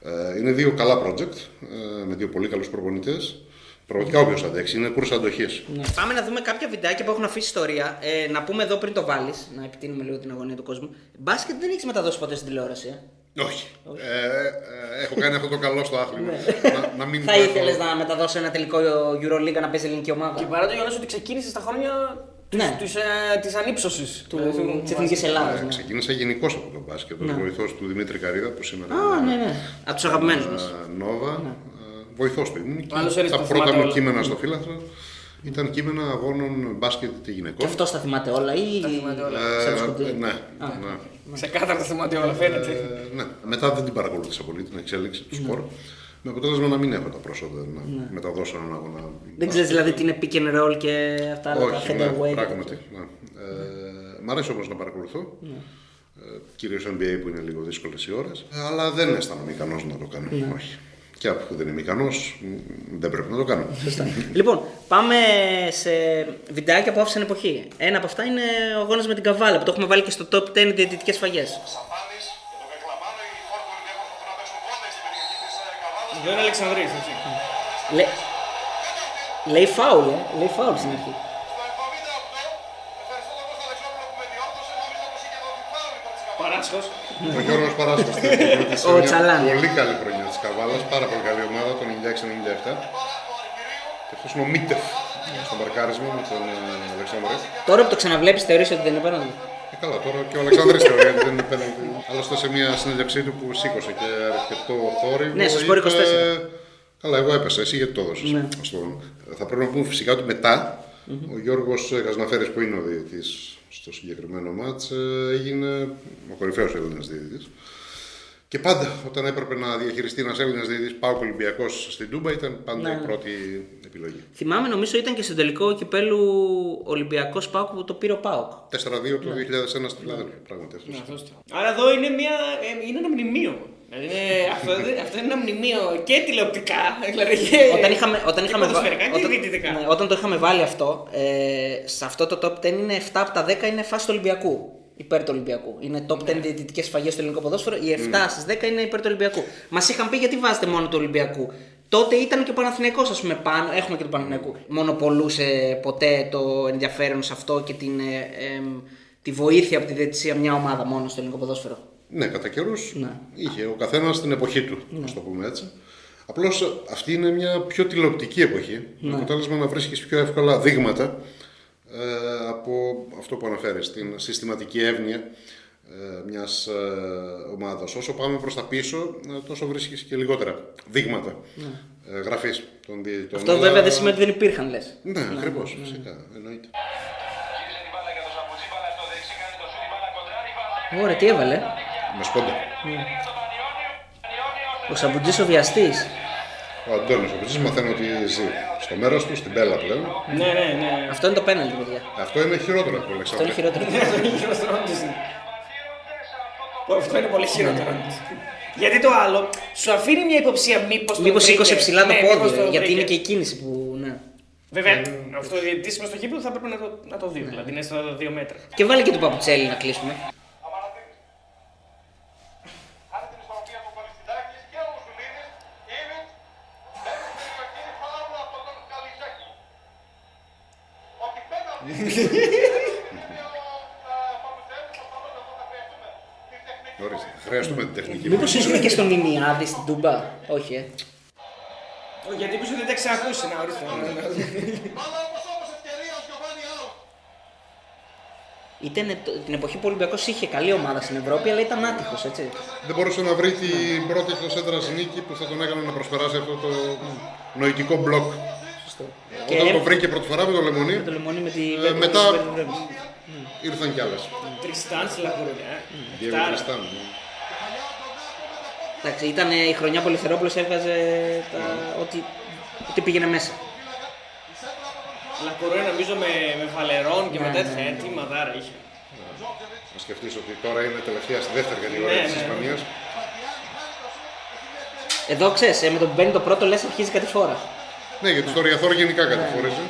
Ε, είναι δύο καλά project ε, με δύο πολύ καλούς προπονητές. Πραγματικά όποιος αντέξει είναι κούρσα αντοχής. Ναι. Πάμε να δούμε κάποια βιντεάκια που έχουν αφήσει ιστορία. Ε, να πούμε εδώ πριν το βάλεις, να επιτείνουμε λίγο την αγωνία του κόσμου. Μπάσκετ δεν έχει μεταδώσει ποτέ στην τηλεόραση. Ε. Όχι. Ε, ε, έχω κάνει αυτό το καλό στο άθλημα. να, να μην Θα έχω- ήθελες να μεταδώσει ένα τελικό Euroleague να παίζει ελληνική ομάδα; Και παρά το γεγονός ότι ξεκίνησε στα χρόνια Ναι. της, ε, της ανύψωσης Του, του της Εθνικής Ελλάδας. Ε, Ναι. Ξεκίνησα γενικώ από τον μπάσκετ. Ναι. βοηθός του Δημήτρη Καρίδα που σήμερα Α, ναι, ναι. Από τους αγαπημένους μας. είναι Νόβα. Βοηθός του ήμουν. και Άλλος έριξε τα τα πρώτα θυμάται μου όλα. κείμενα στο φύλαθρο ήταν κείμενα αγώνων μπάσκετ τη Και γυναικών. αυτό τα θυμάται όλα ή. θυμάται όλα. Σαν το Ε, σκοτεινό; ναι, ναι. Ξεκάθαρα τα θυμάται όλα, φαίνεται. Ε, ναι. Μετά δεν την παρακολούθησα πολύ την εξέλιξη του σπορ. Με αποτέλεσμα να μην έχω τα πρόσωπα να μεταδώσω έναν αγώνα. Δεν ξέρεις δηλαδή τι είναι pick and roll και αυτά τα Όχι, ναι, featherweight. πράγματι. Ναι. Ε, μ' αρέσει όμως να παρακολουθώ. Ε, Κυρίως NBA που είναι λίγο δύσκολες οι ώρες. Αλλά δεν αισθάνομαι ικανός να το κάνω. Όχι. Και από που δεν είμαι ικανός, δεν πρέπει να το κάνω. Λοιπόν, πάμε σε βιντεάκια που άφησαν εποχή. Ένα από αυτά είναι ο αγώνα με την Καβάλα που το έχουμε βάλει και στο top 10 διαιτητικές σφαγέ. Σαφάνης και τον Βεκλαμάνο, οι χώροι του Ολυμπιακού θα να παίξουν κόντεξ στην περιοχή της Καβάλας. Δεν είναι Αλεξανδρής, έτσι. Λέ... Λέει φάουλ, ε. λέει φάουλ στην αρχή. Στο 78, ευχαριστώ τον Κώστα Αλεξόπουλο που με διόρθωσε, νόμιζα πως είχε δοθεί φάουλ υπέρ της Καβάλας. Παράσχος. Ο Γιώργος Παράσκος Ο Τσαλάν. Πολύ καλή χρονιά της Καβάλας, πάρα πολύ καλή ομάδα, το 96-97. Και αυτός είναι ο Μίτεφ στο μαρκάρισμα με τον ε, Αλεξάνδρη. Τώρα που το ξαναβλέπεις, θεωρείς ότι δεν είναι πέναντι. Ε, καλά, τώρα και ο Αλεξάνδρης θεωρεί ότι δεν είναι πέναλτι. Άλλωστε σε μια συνέντευξή του που σήκωσε και αρκετό θόρυβο. Ναι, στο Σπορ είπε, 24. Καλά, εγώ έπεσα, εσύ γιατί το έδωσες. Ναι. Στον- Θα πρέπει να πούμε φυσικά ότι μετά ο Γιώργος Γασναφέρης που είναι ο διαιτητής στο συγκεκριμένο μάτς ε, έγινε ο κορυφαίος Έλληνας διαιτητής. Και πάντα όταν έπρεπε να διαχειριστεί ένας Έλληνας διαιτητής πάω Ολυμπιακός στην Τούμπα ήταν πάντα Ναι. η πρώτη επιλογή. Θυμάμαι, νομίζω ήταν και στο τελικό κυπέλου Ολυμπιακός Πάουκ που το πήρε ο Πάουκ. 4-2 το 2001 στη Φιλαδέλφια, πράγματι αυτός. Άρα εδώ είναι, μια, ε, είναι ένα μνημείο. Δηλαδή είναι, αυτό, δεν- αυτό είναι ένα μνημείο και τηλεοπτικά. Δηλαδή και, Όταν είχαμε, όταν, και είχαμε βα- ποδοσφαιρικά και όταν, διαιτητικά. ναι, όταν το είχαμε βάλει αυτό, ε, σε αυτό το top 10 είναι 7 από τα 10 είναι φάση του Ολυμπιακού. υπέρ του Ολυμπιακού. Είναι top 10 διαιτητικές σφαγέ στο ελληνικό ποδόσφαιρο. Οι 7 στις 10 είναι υπέρ του Ολυμπιακού. Μας είχαν πει γιατί βάζετε μόνο του Ολυμπιακού; Τότε ήταν και ο Παναθηναϊκός, ας πούμε, πάνω. Έχουμε και του Παναθηναϊκού. Μονοπολούσε ποτέ το ενδιαφέρον σε αυτό και την, ε, εμ, τη βοήθεια από τη διαιτησία μια ομάδα μόνο στο ελληνικό ποδόσφαιρο. Ναι, κατά καιρούς Ναι. είχε ο καθένας την εποχή του, να το πούμε έτσι. Απλώς αυτή είναι μια πιο τηλεοπτική εποχή. Με αποτέλεσμα να βρίσκεις πιο εύκολα δείγματα ε, από αυτό που αναφέρεις, την συστηματική εύνοια ε, μιας ε, ομάδας. Όσο πάμε προς τα πίσω, ε, τόσο βρίσκεις και λιγότερα δείγματα ε, γραφής των διαιτητών. Αυτό Αλλά- βέβαια δεν σημαίνει ότι δεν υπήρχαν, λες. Ναι, ακριβώς, φυσικά. Εννοείται. Ωραία, τι έβαλε. Με σπόντα. Ο Σαμπουτζής ο βιαστής. Ο Αντώνη ο Πιτζής μαθαίνει ότι ζει στο μέρος του, στην Πέλα πλέον. Ναι, ναι, ναι. Αυτό είναι το πέναλτι, παιδιά. Αυτό είναι χειρότερο από το Αυτό είναι Αλεξάνδρου. χειρότερο. Αυτό είναι πολύ χειρότερο. Γιατί το άλλο σου αφήνει μια υποψία μήπως. Μήπως σήκωσε ψηλά Ναι, το πόδι, γιατί είναι και η κίνηση που. Ναι. Βέβαια, αυτό ο διαιτητή με στο γήπεδο θα πρέπει να το, να το δει. Δηλαδή είναι στα δύο μέτρα. Και βάλει και του Παπουτσέλη να κλείσουμε. Ορίστε, χρειαστούμε την τεχνική Μήπως βοήθεια. ήσουν και στον Ιμιάδη στην Τούμπα; Όχι, ε. Όχι, Γιατί πίσω δεν τα ξανακούσει να ορίστε. Αλλά όπως όμως ευκαιρία ο Γιωβάνι Άου. Ήταν το- την εποχή που ο Ολυμπιακός είχε καλή ομάδα στην Ευρώπη, αλλά ήταν άτυχος, έτσι. Δεν μπορούσε να βρει την πρώτη εκτός έδρας νίκη που θα τον έκανε να προσπεράσει αυτό το νοητικό μπλοκ. Και Όταν το έμ- βρήκε πρώτη φορά με το λεμονί, Το λεμονί με τη Ε, Βέρνη- μετά- Βέρνη Βρέμις. ήρθαν κι άλλες. Τριστάν στη Λακούρια. Διego Tristan, ναι. Εντάξει, ήταν η χρονιά που ο Ελευθερόπουλος έβγαζε τα... ό,τι, ό,τι πήγαινε μέσα. Λακούρια νομίζω με, με φαλερών και με Ναι, τέτοια. ναι, ε, Τι μαδάρα είχε. Να σκεφτείς ότι τώρα είναι τελευταία στη δεύτερη κατηγορία Ναι, της ναι. Ισπανίας. Εδώ ξέρεις, ε, με τον που μπαίνει το πρώτο λες αρχίζει κάτι φορά. Ναι, γιατί στο Ριαθόρ γενικά κατηφορίζει.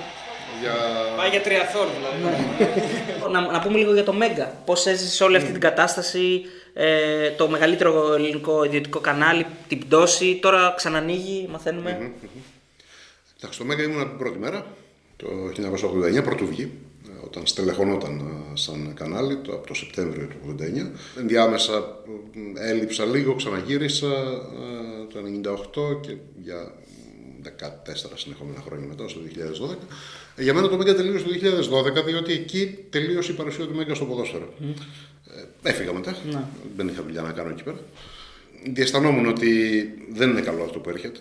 Για... Πάει για τριαθόρ δηλαδή. να, να πούμε λίγο για το Μέγκα. Πώς έζησε όλη αυτή την κατάσταση, ε, το μεγαλύτερο ελληνικό ιδιωτικό κανάλι, την πτώση. Τώρα ξανανοίγει, μαθαίνουμε. Εντάξει, το Μέγκα ήμουν από την πρώτη μέρα, το 1989, πρωτού βγει, ε, όταν στελεχωνόταν ε, σαν κανάλι, το, από το Σεπτέμβριο του 1989. Ενδιάμεσα ε, έλειψα λίγο, ξαναγύρισα ε, το 1998 και για 14 συνεχόμενα χρόνια μετά, στο 2012. Ε, Για μένα το Μέγκα τελείωσε το 2012, διότι εκεί τελείωσε η παρουσία του Μέγκα στο ποδόσφαιρο. Ε, έφυγα μετά, δεν είχα δουλειά να κάνω εκεί πέρα. Διαισθανόμουν ότι δεν είναι καλό αυτό που έρχεται.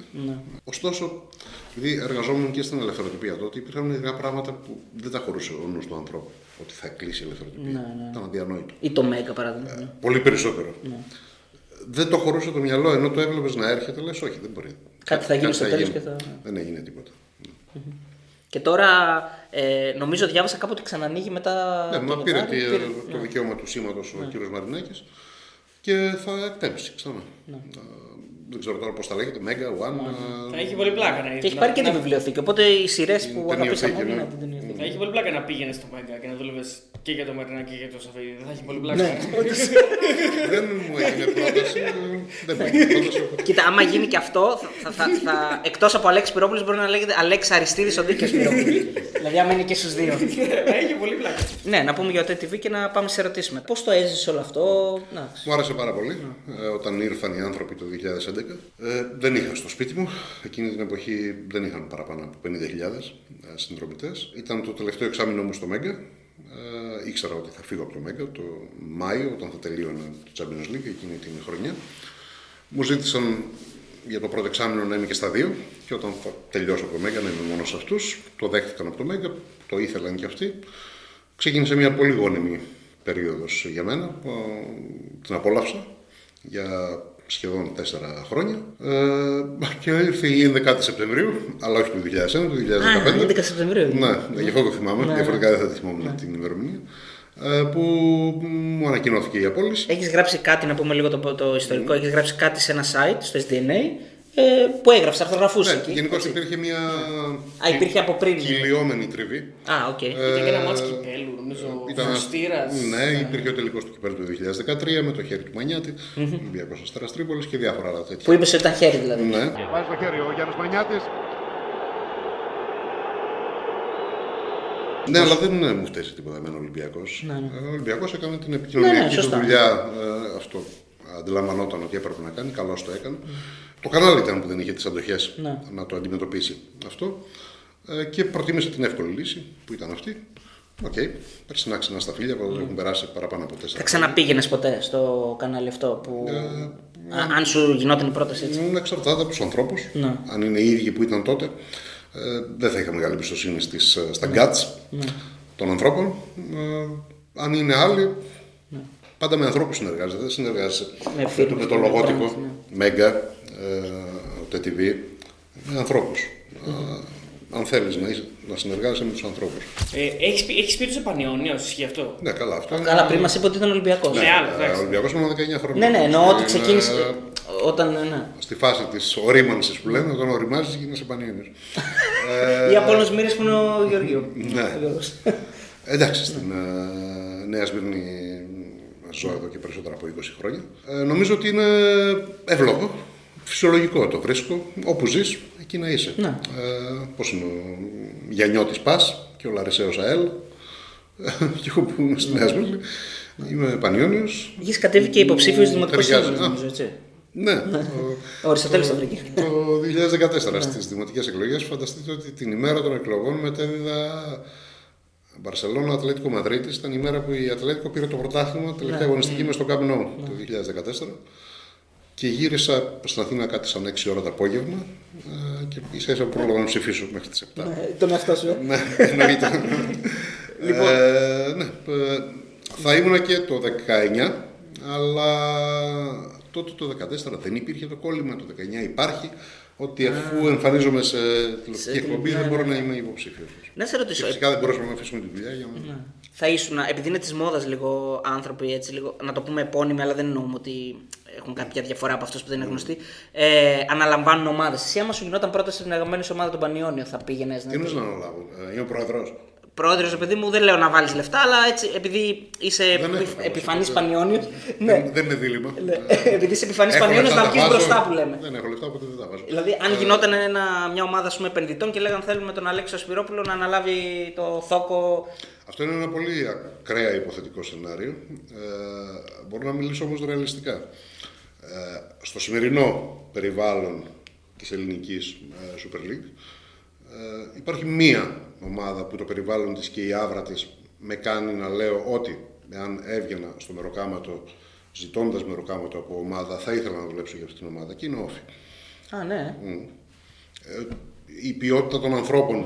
Ωστόσο, επειδή εργαζόμουν και στην ελευθεροτυπία τότε, υπήρχαν μερικά πράγματα που δεν τα χωρούσε ο νους του ανθρώπου. Ότι θα κλείσει η ελευθεροτυπία. Ήταν αδιανόητο. Ή το Μέγκα παράδειγμα. ναι. Πολύ περισσότερο. Δεν το χωρούσε το μυαλό, ενώ το έβλεπες να έρχεται, λες: Όχι, δεν μπορεί. Κάτι θα γίνει στο τέλος γίνει. και θα- Δεν έγινε τίποτα. Και τώρα ε, νομίζω διάβασα κάπου ότι ξανανοίγει μετά. Ναι, το μα πήρε Γενάρη, τη- πήρε- το ναι. δικαίωμα του σήματος ο κύριος Μαρινάκης και θα εκπέμψει ξανά. Ναι. Ε, Δεν ξέρω τώρα πώς τα λέγεται, Mega, One. ε, Θα έχει πολύ πλάκα να Και έχει να- πάρει και τη να- βιβλιοθήκη. Οπότε οι σειρές που ταινιοθήκη, αγαπήσαμε όλοι ναι. να την ταινιοθήκη. Θα έχει πολύ πλάκα να πήγαινε στο Μέγκα και να δούλευε και για το Μαρινά και για το Σαφίδι. Δεν θα έχει πολύ πλάκα. Ναι. Δεν μου έγινε πρόταση. Δεν μου έγινε πρόταση. Κοίτα, άμα γίνει και αυτό, θα, θα, θα, θα, εκτός από Αλέξη Πυρόπουλος μπορεί να λέγεται Αλέξη Αριστίδη ο Δίκαιο Πυρόπουλος. δηλαδή, άμα είναι και στους δύο. Θα έχει πολύ πλάκα. ναι, να πούμε για το TV και να πάμε σε ερωτήσεις μετά. Πώς το έζησε όλο αυτό, να, Μου άρεσε πάρα πολύ ε, όταν ήρθαν οι άνθρωποι το 2011. Ε, δεν είχα στο σπίτι μου. Εκείνη την εποχή δεν είχαν παραπάνω από 50.000 ε, συνδρομητές. Ήταν το τελευταίο εξάμεινο μου στο Μέγκα. Ε, ήξερα ότι θα φύγω από το Μέγκα το Μάιο, όταν θα τελείωνε το Champions League εκείνη την χρονιά. Μου ζήτησαν για το πρώτο εξάμεινο να είμαι και στα δύο και όταν θα τελειώσω από το Μέγκα να είμαι μόνος σε αυτούς. Το δέχτηκαν από το Μέγκα, το ήθελαν και αυτοί. Ξεκίνησε μια πολύ γόνιμη περίοδος για μένα που την απόλαυσα για σχεδόν τέσσερα χρόνια. Ε, και ήρθε η 11η Σεπτεμβρίου αλλά όχι του 2001, του 2015 Α, 11 Σεπτεμβρίου. ναι, γι' αυτό το θυμάμαι, Ναι, διαφορετικά δεν θα τη θυμόμουν την ημερομηνία. Ε, που μου ανακοινώθηκε η απόλυση. Έχεις γράψει κάτι, να πούμε λίγο το, το ιστορικό, έχεις γράψει κάτι σε ένα site, στο SDNA, ε, που έγραψε, αρθρογραφούσε Ναι, εκεί. γενικώς έτσι. υπήρχε μια. Α, υπήρχε από πριν. Κυλιόμενη τριβή. Α, οκ. Ήταν και ένα ματς κυπέλου, νομίζω. Ήταν- Φωστήρας. Ναι, υπήρχε ο τελικός του κυπέλου του 2013 με το χέρι του Μανιάτη, Ολυμπιακός Αστέρας Τρίπολης και διάφορα άλλα τέτοια. Που είπες ότι ήταν χέρι δηλαδή. Ναι. Βάζει το χέρι ο Γιάννης Μανιάτης. Ναι, αλλά δεν μου φταίει τίποτα εμένα ο Ολυμπιακός. Ο Ολυμπιακός έκανε την Ναι, επικοινωνιακή ναι, του σωστά. δουλειά. ε, αυτό αντιλαμβανόταν ότι έπρεπε να κάνει, καλώς το έκανε. Το κανάλι ήταν που δεν είχε τις αντοχές Ναι. να το αντιμετωπίσει αυτό. Ε, και προτίμησε την εύκολη λύση που ήταν αυτή. Ok, okay. περσινά ξανά στα φίλια, που έχουν περάσει παραπάνω από τέσσερα. Θα ξαναπήγαινες ποτέ στο κανάλι αυτό που. Ε, Α, αν σου γινόταν η πρόταση έτσι; Είναι εξαρτάται από τους ανθρώπους. Ναι. Αν είναι οι ίδιοι που ήταν τότε, ε, δεν θα είχα μεγάλη εμπιστοσύνη στις, ε, στα guts των ανθρώπων. Ε, αν είναι άλλοι, πάντα με ανθρώπους συνεργάζεται. Δεν συνεργάζεσαι Με με, φίρμες το, με και το με λογότυπο, brands, Μέγκα, ε, TTV, με ανθρώπους. αν θέλεις να, είσαι- να συνεργάζεσαι με τους ανθρώπους. Ε, έχεις, πει, έχεις πει τους Επανιόνιος, ισχύει αυτό; Ναι, καλά, αυτό είναι. Καλά, πριν μας είπε ότι ήταν Ολυμπιακός. Ναι, άλλο, Ε, εντάξει. Ο Ολυμπιακός ήμουν 19 χρόνια. Ναι, ναι, εννοώ ότι Είναι, ξεκίνησε. ε, Όταν. Ναι. Στη φάση της ορίμανσης που λένε, όταν οριμάζεις γίνεσαι πανίωνιο. Ή από όλου μοίρε που είναι ο Γεωργίου. Ναι. Ο Γιώργος. Εντάξει, στην ε, Νέα Σμύρνη ζω εδώ και περισσότερα από 20 χρόνια. Ε, νομίζω ότι είναι εύλογο, φυσιολογικό το βρίσκω. Όπου ζεις, εκεί να είσαι. Ναι. Ε, Πώς είναι ο Γιαννιώτης Πας και ο Λαρισαίο ΑΕΛ. και εγώ που είμαι στη Νέα Σμύρνη. Είμαι Πανιόνιος. Είχε κατέβει και υποψήφιος δημοτικός Ταιριάζει. σύμβουλος, Α. νομίζω, έτσι. Ναι, Ο Αριστοτέλης το βρήκε. το 2014 στις δημοτικές εκλογές φανταστείτε ότι την ημέρα των εκλογών μετέδιδα Μπαρσελόνα Ατλέτικο Μαδρίτης ήταν η μέρα που η Ατλέτικο πήρε το πρωτάθλημα τελευταία αγωνιστική μες στο Camp Nou το 2014 και γύρισα στην Αθήνα κάτι σαν 6 ώρα το απόγευμα ε, και ίσα ίσα πρόλαβα να ψηφίσω μέχρι τις 7. Τον εαυτό σου. ε; Ναι, εννοείται. Ε, ναι, ε, θα ήμουν και το 19, αλλά τότε το 14 δεν υπήρχε το κόλλημα, το 19 υπάρχει, ότι αφού εμφανίζομαι σε τηλεοπτική εκπομπή δεν μπορώ να είμαι υποψήφιος. Να σε Και ρωτήσω, φυσικά δεν μπορούσαμε να αφήσουμε τη δουλειά για να... θα ήσουν, επειδή είναι της μόδας λίγο άνθρωποι έτσι, λίγο, να το πούμε επώνυμοι, αλλά δεν εννοούμε ότι έχουν κάποια διαφορά από αυτούς που δεν είναι γνωστοί. Ε, αναλαμβάνουν ομάδες. Εσύ, άμα σου γινόταν πρώτα στην αγαπημένη σου ομάδα των Πανιόνιο, θα πήγαινες Τι να. εννοείς να αναλάβω, ε, είμαι ο πρόεδρος. Πρόεδρος, παιδί μου, δεν λέω να βάλεις λεφτά, αλλά έτσι, επειδή είσαι Δεν έχω επιφανής φαντασία. Πανιόνιος. Ναι. Δεν, δεν είναι δίλημα. επειδή είσαι επιφανής Έχω Πανιόνιος, λεφτά, να τα βγεις βάζω. μπροστά που λέμε. Δεν έχω λεφτά, οπότε δεν τα βάζω. Δηλαδή, αν γινόταν ένα, μια ομάδα ας πούμε, επενδυτών και λέγανε θέλουμε τον Αλέξο Σπυρόπουλο να αναλάβει το θόκο. Αυτό είναι ένα πολύ ακραία υποθετικό σενάριο. Ε, μπορώ να μιλήσω όμως ρεαλιστικά. Ε, στο σημερινό περιβάλλον της ελληνικής ε, Super League ε, υπάρχει μία ομάδα που το περιβάλλον της και η άβρα της με κάνει να λέω ότι εάν έβγαινα στο μεροκάματο ζητώντας μεροκάματο από ομάδα θα ήθελα να δουλέψω για αυτή την ομάδα και είναι ο Όφη. Α, ναι. Ε, η ποιότητα των ανθρώπων.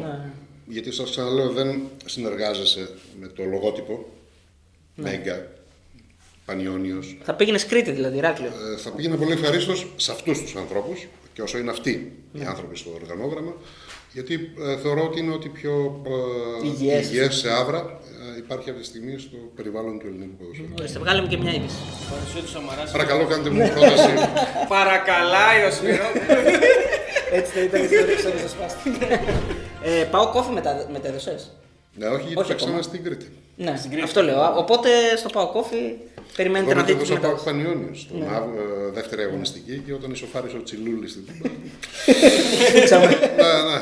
Γιατί σας ξαναλέω δεν συνεργάζεσαι με το λογότυπο Μέγκα, Πανιόνιος. Θα πήγαινε Κρήτη δηλαδή, Ηράκλειο. Ε, θα πήγαινε πολύ ευχαρίστως σε αυτούς τους ανθρώπους και όσο είναι αυτοί οι άνθρωποι στο οργανόγραμμα γιατί ε, θεωρώ ότι είναι ότι πιο ε, Υγιές. υγιές σε άβρα ε, υπάρχει αυτή τη στιγμή στο περιβάλλον του ελληνικού ποδοσφαίρου. Ορίστε, βγάλε μου και μια είδηση. Παρουσία του Σαμαράς. Παρακαλώ κάντε μου πρόταση. Παρακαλάει ο Σπυρό. Έτσι θα ήταν στο ρίξο και σπάστη. ε, πάω κόφι μετά, μετέδωσε. Ναι, όχι γιατί Όχι παίξαμε ακόμα. στην Κρήτη. Ναι, αυτό λέω. Α, Οπότε στο πάω κόφι περιμένετε Εγώ να δείτε μεταδούσα τι πάω μετάδοση. Πανιόνιος, στον Αύ- ε, δεύτερη αγωνιστική και όταν ισοφάρισε ο Τσιλούλης στην Τούμπα. Φύξαμε. ναι, ναι.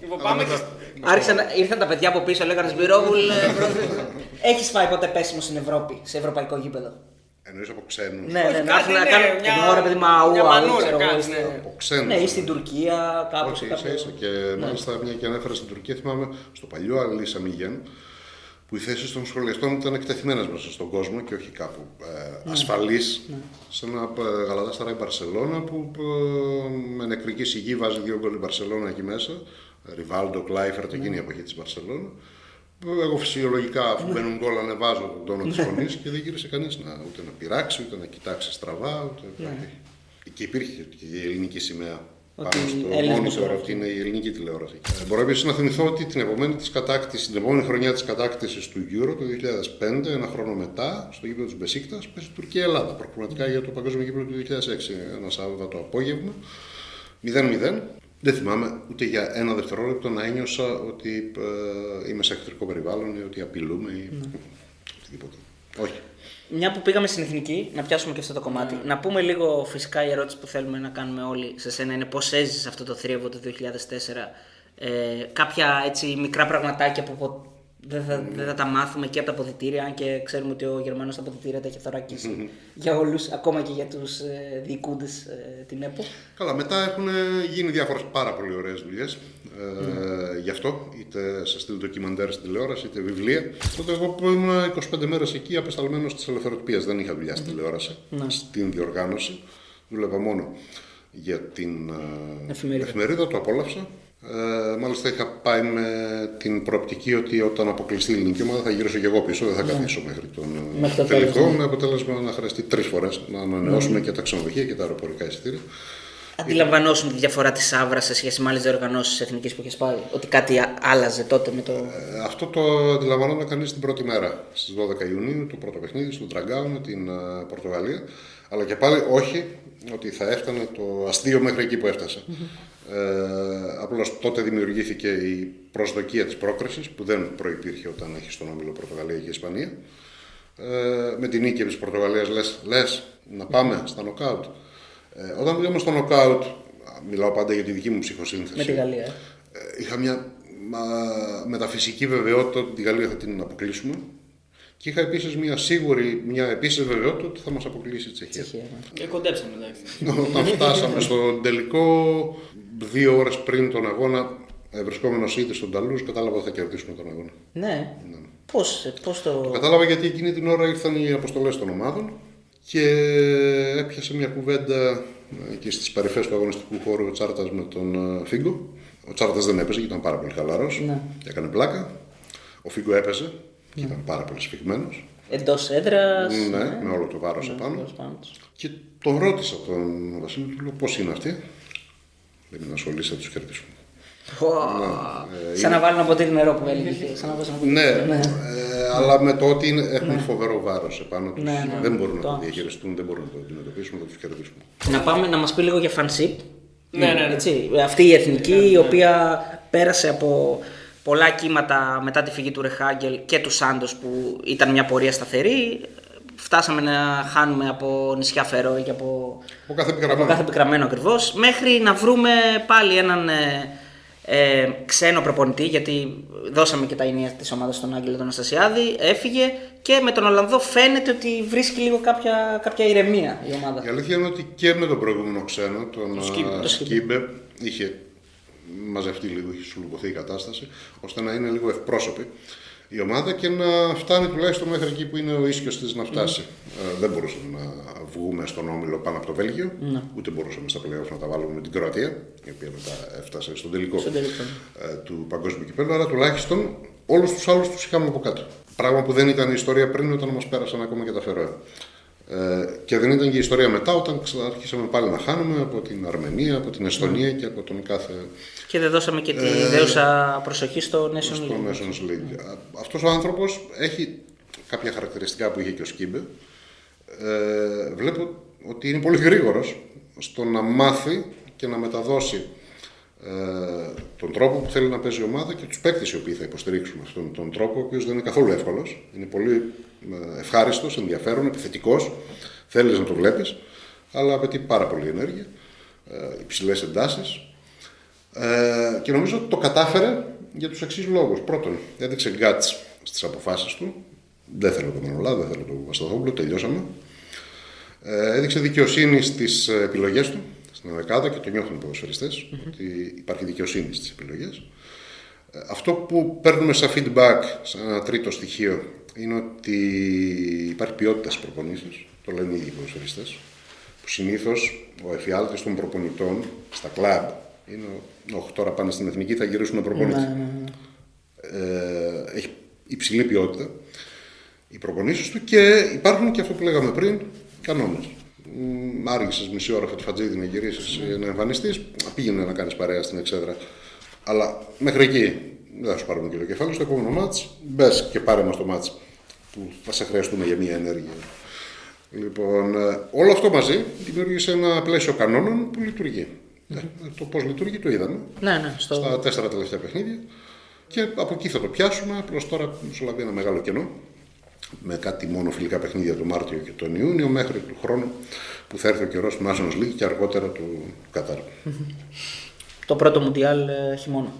Λοιπόν, πάμε και. Άρχισαν, ήρθαν τα παιδιά από πίσω, λέγανε Σμπυρόβουλ. Έχεις φάει ποτέ πέσιμο στην Ευρώπη, σε ευρωπαϊκό γήπεδο; Εννοείς από ξένους. Ναι, ναι, να έρθουν να ναι, κάνουν μια- την ώρα, παιδί μου, αού, μια αού, μανούρα ξέρω εγώ, κάνεις, στο- ναι. Από ξένους. Ναι, ή στην Τουρκία, κάπου. Όχι, σε ίσα κάποιο- ίσα. Και μάλιστα μια και ανέφερα στην Τουρκία, θυμάμαι στο παλιό Αλίσσα Μιγέν, που οι θέσει των σχολιαστών ήταν εκτεθειμένες μέσα στον κόσμο και όχι κάπου ε, ασφαλείς, σε ένα ε, γαλατάσταρα η Μπαρσελόνα που ε, με νεκρική σιγή βάζει δύο γκολ η Μπαρσελόνα εκεί μέσα. Ριβάλντο, Κλάιφερτ, εκείνη η εποχή της Μπαρσελόνα. Εγώ φυσιολογικά, αφού μπαίνουν γκολ, ανεβάζω τον τόνο της φωνής και δεν γύρισε κανείς να, ούτε να πειράξει, ούτε να κοιτάξει στραβά. Ούτε... Και υπήρχε και η ελληνική σημαία Ότι Πάνω στο Έλληνες monitor, δημοσιογράφοι. ότι είναι η ελληνική τηλεόραση. Ε, μπορώ επίσης να θυμηθώ ότι την επόμενη, της κατάκτηση, την επόμενη χρονιά της κατάκτησης του Euro το 2005, ένα χρόνο μετά, στο γήπεδο της Μπεσίκτας, πέσει Τουρκία-Ελλάδα. Προκριματικά για το παγκόσμιο γήπεδο του 2006. Ένα Σάββατο απόγευμα. 0-0. Δεν θυμάμαι ούτε για ένα δευτερόλεπτο να ένιωσα ότι ε, είμαι σε εχθρικό περιβάλλον ή ότι απειλούμε ή Ναι. οτιδήποτε. Όχι. Μια που πήγαμε στην εθνική, να πιάσουμε και αυτό το κομμάτι. Να πούμε λίγο φυσικά η ερώτηση που θέλουμε να κάνουμε όλοι σε σένα είναι πώς έζησες αυτό το θρίαβο του 2004. Ε, κάποια έτσι μικρά πραγματάκια που πο- δεν θα, δεν θα τα μάθουμε και από τα αποδητήρια, αν και ξέρουμε ότι ο Γερμανός τα αποδητήρια τα έχει θωρακίσει για όλους, ακόμα και για τους ε, διοικούντες ε, την ΕΠΟ. Καλά, μετά έχουν γίνει διάφορες πάρα πολύ ωραίες δουλειές. Ε, Γι' αυτό, είτε σε στυλ ντοκιμαντέρ στην τηλεόραση, είτε βιβλία. Τότε, εγώ που ήμουν 25 μέρες εκεί, απεσταλμένος της ελευθεροτυπία, δεν είχα δουλειά στην τηλεόραση, στην διοργάνωση. Δούλευα μόνο για την ε, Εφημερίδα. εφημερίδα, το απόλαυσα. Ε, μάλιστα είχα πάει με την προοπτική ότι όταν αποκλειστεί η ελληνική ομάδα θα γυρίσω και εγώ πίσω, δεν θα καθίσω μέχρι τον ε, Μέχρι το τελικό. τέλος, ναι. Με αποτέλεσμα να χρειαστεί τρεις φορές να ανανεώσουμε και τα ξενοδοχεία και τα αεροπορικά εισιτήρια. Αντιλαμβανόσουν τη διαφορά της Σάβρα σε σχέση με άλλες διοργανώσεις εθνικής που είχες πάει. Ότι κάτι α- άλλαζε τότε με το... Ε, Αυτό το αντιλαμβανόταν κανείς την πρώτη μέρα, στις 12 Ιουνίου, το πρώτο παιχνίδι στο Τραγκάου με την ε, Πορτογαλία. Αλλά και πάλι όχι ότι θα έφτανε το αστείο μέχρι εκεί που έφτασε. Ε, Απλώς τότε δημιουργήθηκε η προσδοκία της πρόκρισης που δεν προπήρχε όταν έχει στον όμιλο Πορτογαλία και Ισπανία. Ε, με την νίκη της Πορτογαλίας λες λες, να πάμε στα νοκάουτ. Ε, όταν πήγαμε στο νοκάουτ, μιλάω πάντα για τη δική μου ψυχοσύνθεση. με τη Γαλλία. ε. Ε, είχα μια μα, μεταφυσική βεβαιότητα ότι τη Γαλλία θα την αποκλείσουμε. Και είχα επίσης μια σίγουρη, μια επίσης βεβαιότητα ότι θα μας αποκλείσει η Τσεχία. Τσεχία, ναι. Και κοντέψαμε εντάξει. Όταν φτάσαμε στο τελικό, δύο ώρες πριν τον αγώνα, ε, βρισκόμενο ήδη στον Ταλούζ, κατάλαβα ότι θα κερδίσουμε τον αγώνα. Ναι. Πώς, πώς το... Κατάλαβα γιατί εκείνη την ώρα ήρθαν οι αποστολές των ομάδων και έπιασε μια κουβέντα ε, εκεί στις παρυφές του αγωνιστικού χώρου ο Τσάρτας με τον ε, Φίγκο. Ο Τσάρτας δεν έπαιζε και ήταν πάρα πολύ χαλαρός. Ναι. Έκανε πλάκα. Ο Φίγκο έπαιζε και ήταν πάρα πολύ σφιγμένος. Εντός έδρας. Ναι, με όλο το βάρος Ναι, επάνω. τέλος πάντων. Και τον ρώτησα τον Βασίλη, του λέω πώς είναι αυτή. Δεν με ασχολήσει, θα τους κερδίσουμε. Πω. Σαν να βάλουν ένα ποτήρι νερό που έλεγε. Σαν να δώσουν ένα ποτήρι Ναι, ε, αλλά με το ότι είναι, έχουν φοβερό βάρος επάνω τους. Ναι, ναι. δεν μπορούν Το να το άγχος. διαχειριστούν, δεν μπορούν να το αντιμετωπίσουν, θα τους κερδίσουμε. Να πάμε να μας πει λίγο για φανσίπ. Ναι, ναι, ναι. Έτσι, αυτή η εθνική η οποία πέρασε από πολλά κύματα μετά τη φυγή του Ρεχάγκελ και του Σάντος που ήταν μια πορεία σταθερή. Φτάσαμε να χάνουμε από νησιά Φερόη και από, Ο κάθε από επικραμμένο. κάθε επικραμμένο ακριβώς. Μέχρι να βρούμε πάλι έναν ε, ε, ξένο προπονητή, γιατί δώσαμε και τα ενία της ομάδας στον Άγγελο τον Αναστασιάδη, έφυγε και με τον Ολλανδό φαίνεται ότι βρίσκει λίγο κάποια, κάποια ηρεμία η ομάδα. Η αλήθεια είναι ότι και με τον προηγούμενο ξένο, τον Σκύμπε. α, Το Σκύμπε. Σκύμπε, είχε μαζευτεί λίγο, είχε σουλουμποθεί η κατάσταση, ώστε να είναι λίγο ευπρόσωπη η ομάδα και να φτάνει τουλάχιστον μέχρι εκεί που είναι ο ίσιο της να φτάσει. Ε, δεν μπορούσαμε να βγούμε στον όμιλο πάνω από το Βέλγιο, ούτε μπορούσαμε στα playoff να τα βάλουμε με την Κροατία, η οποία μετά έφτασε στον τελικό, Στον τελικό. ε, του Παγκόσμιου Κυπέλου, αλλά τουλάχιστον όλους τους άλλους τους είχαμε από κάτω. Πράγμα που δεν ήταν η ιστορία πριν όταν μας πέρασαν ακόμα και τα Φερόε. Ε, και δεν ήταν και η ιστορία μετά όταν αρχίσαμε πάλι να χάνουμε από την Αρμενία, από την Εστονία και από τον κάθε Και δεν δώσαμε και τη δέουσα προσοχή στο National στο League. Nations League. Αυτός ο άνθρωπος έχει κάποια χαρακτηριστικά που είχε και ο Σκύμπε. Ε, βλέπω ότι είναι πολύ γρήγορος στο να μάθει και να μεταδώσει ε, τον τρόπο που θέλει να παίζει η ομάδα και τους παίκτες οι οποίοι θα υποστηρίξουν αυτόν τον τρόπο, ο οποίος δεν είναι καθόλου εύκολος. Είναι πολύ ε, ευχάριστος, ενδιαφέρον, επιθετικός. Θέλεις να το βλέπεις, αλλά απαιτεί πάρα πολύ ενέργεια, ε, υψηλές εντάσεις. Ε, και νομίζω ότι το κατάφερε για τους εξής λόγους. Πρώτον, έδειξε γκάτς στις αποφάσεις του. Δεν θέλω τον Μανολά, δεν θέλω τον Βασταθόπουλο, τελειώσαμε. Ε, έδειξε δικαιοσύνη στις ε, επιλογές του, στην δεκάδα και το νιώθουν οι ποδοσφαιριστές, ότι υπάρχει δικαιοσύνη στις επιλογές. Ε, Αυτό που παίρνουμε σαν feedback, σαν ένα τρίτο στοιχείο, είναι ότι υπάρχει ποιότητα στις προπονήσεις, το λένε οι ίδιοι ποδοσφαιριστές, που συνήθως ο εφιάλτης των προπονητών στα κλαμπ είναι, ο- όχι τώρα πάνε στην εθνική θα γυρίσουν προπονητή. Ε, έχει υψηλή ποιότητα οι προπονήσεις του και υπάρχουν και αυτό που λέγαμε πριν, κανόνες. Μ, Άργησες μισή ώρα φατζίδι να γυρίσεις να εμφανιστείς. Πήγαινε να κάνεις παρέα στην εξέδρα. Αλλά μέχρι εκεί δεν θα σου πάρουμε και το κεφάλι. Στο επόμενο μάτς μπες και πάρε μας το μάτς που θα σε χρειαστούμε για μία ενέργεια. Λοιπόν, ε, όλο αυτό μαζί δημιούργησε ένα πλαίσιο κανόνων που λειτουργεί. Ε, Το πώς λειτουργεί το είδαμε Ναι, ναι, στο... στα τέσσερα τελευταία παιχνίδια. Και από εκεί θα το πιάσουμε. Απλώ τώρα μεσολαβεί ένα μεγάλο κενό. Με κάτι μόνο φιλικά παιχνίδια τον Μάρτιο και τον Ιούνιο μέχρι του χρόνου που θα έρθει ο καιρός του Nations League και αργότερα του Κατάρ. το πρώτο Μουντιάλ ε, χειμώνα.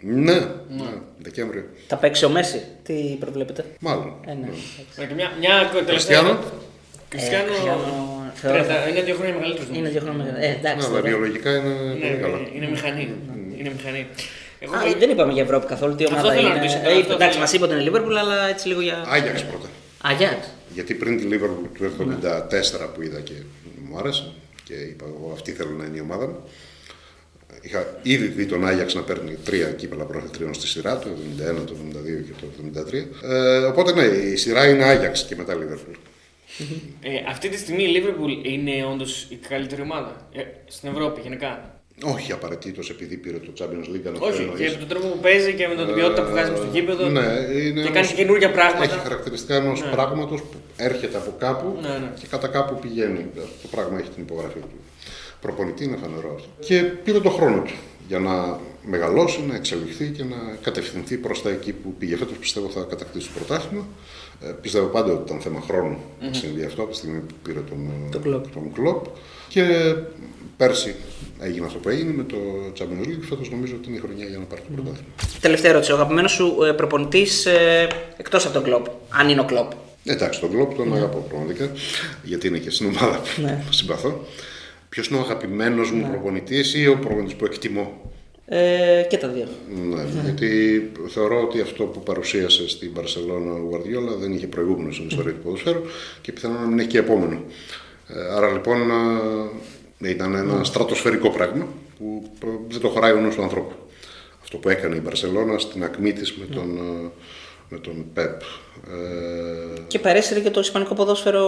ναι, ναι, Δεκέμβριο. Θα παίξει ο Μέση. Τι προβλέπετε; Μάλλον. Ε, ναι. Ε, και Μια, μια τελευταία. Κριστιανό; Κριστιανό. Κριστιανό, θεωρώ. 30, είναι δύο χρόνια μεγαλύτερος. Είναι δύο χρόνια μεγαλύτερο. Ε, Ναι, εντάξει. αλλά τώρα. βιολογικά είναι πολύ καλά. Ναι, είναι μηχανή. Είναι μηχανή. Εγώ Α, δεν είπαμε για Ευρώπη καθόλου. Τι ομάδα θέλω να είναι. ρωτήσω, Ε, αυτό εντάξει, θέλω. μας είπε ότι είναι Λίβερπουλ, αλλά έτσι λίγο για. Άγιαξ πρώτα. Αγιάξ. Γιατί πριν τη Liverpool του 1974 που είδα και μου άρεσε και είπα εγώ αυτή θέλω να είναι η ομάδα μου. Είχα ήδη δει τον Άγιαξ να παίρνει τρία κύπελα πρωταθλητριών στη σειρά, το 71, το 72 και το 73. Ε, οπότε ναι, η σειρά είναι Άγιαξ και μετά Liverpool. Ε, αυτή τη στιγμή η Liverpool είναι όντως η καλύτερη ομάδα ε, στην Ευρώπη γενικά. Όχι απαραίτητος επειδή πήρε το Champions League, αν αυτό Όχι, εννοείς. και με τον τρόπο που παίζει και με την ποιότητα που βγάζει μες στο γήπεδο. Ναι, είναι και όμως- κάνει και καινούργια πράγματα. Έχει χαρακτηριστικά ενός Ναι. πράγματος που έρχεται από κάπου Ναι, ναι. και κατά κάπου πηγαίνει. Το πράγμα έχει την υπογραφή του προπονητή, είναι φανερό αυτό. Και πήρε το χρόνο του για να μεγαλώσει, να εξελιχθεί και να κατευθυνθεί προς τα εκεί που πήγε. Φέτος πιστεύω θα κατακτήσει το πρωτάθλημα. Ε, πιστεύω πάντα ότι ήταν θέμα χρόνου να συμβεί αυτό από τη στιγμή που πήρε τον, Τον Klopp. τον Klopp. Και πέρσι έγινε αυτό που έγινε με το Champions League. Φέτος νομίζω ότι είναι η χρονιά για να πάρει το πρωτάθλημα. Τελευταία ερώτηση. Ο αγαπημένος σου προπονητής εκτός από τον κλοπ. Αν είναι ο κλοπ. Εντάξει, τον Κλόπ τον αγαπώ πραγματικά, γιατί είναι και στην ομάδα που Ναι. συμπαθώ. Ποιος είναι ο αγαπημένος μου προπονητής ή ο προπονητής που εκτιμώ; Ε, και τα δύο. Ναι, γιατί θεωρώ ότι αυτό που παρουσίασε στην Παρσελόνα ο Γουαρδιόλα δεν είχε προηγούμενο στην ιστορία του ποδοσφαίρου και πιθανόν να μην έχει και επόμενο. Ε, Άρα λοιπόν ε, ήταν ένα στρατοσφαιρικό πράγμα που ε, δεν το χωράει ο νους του ανθρώπου. Αυτό που έκανε η Μπαρσελόνα στην ακμή της με τον, ε, με τον Πεπ. Ε, Και παρέσυρε και το ισπανικό ποδόσφαιρο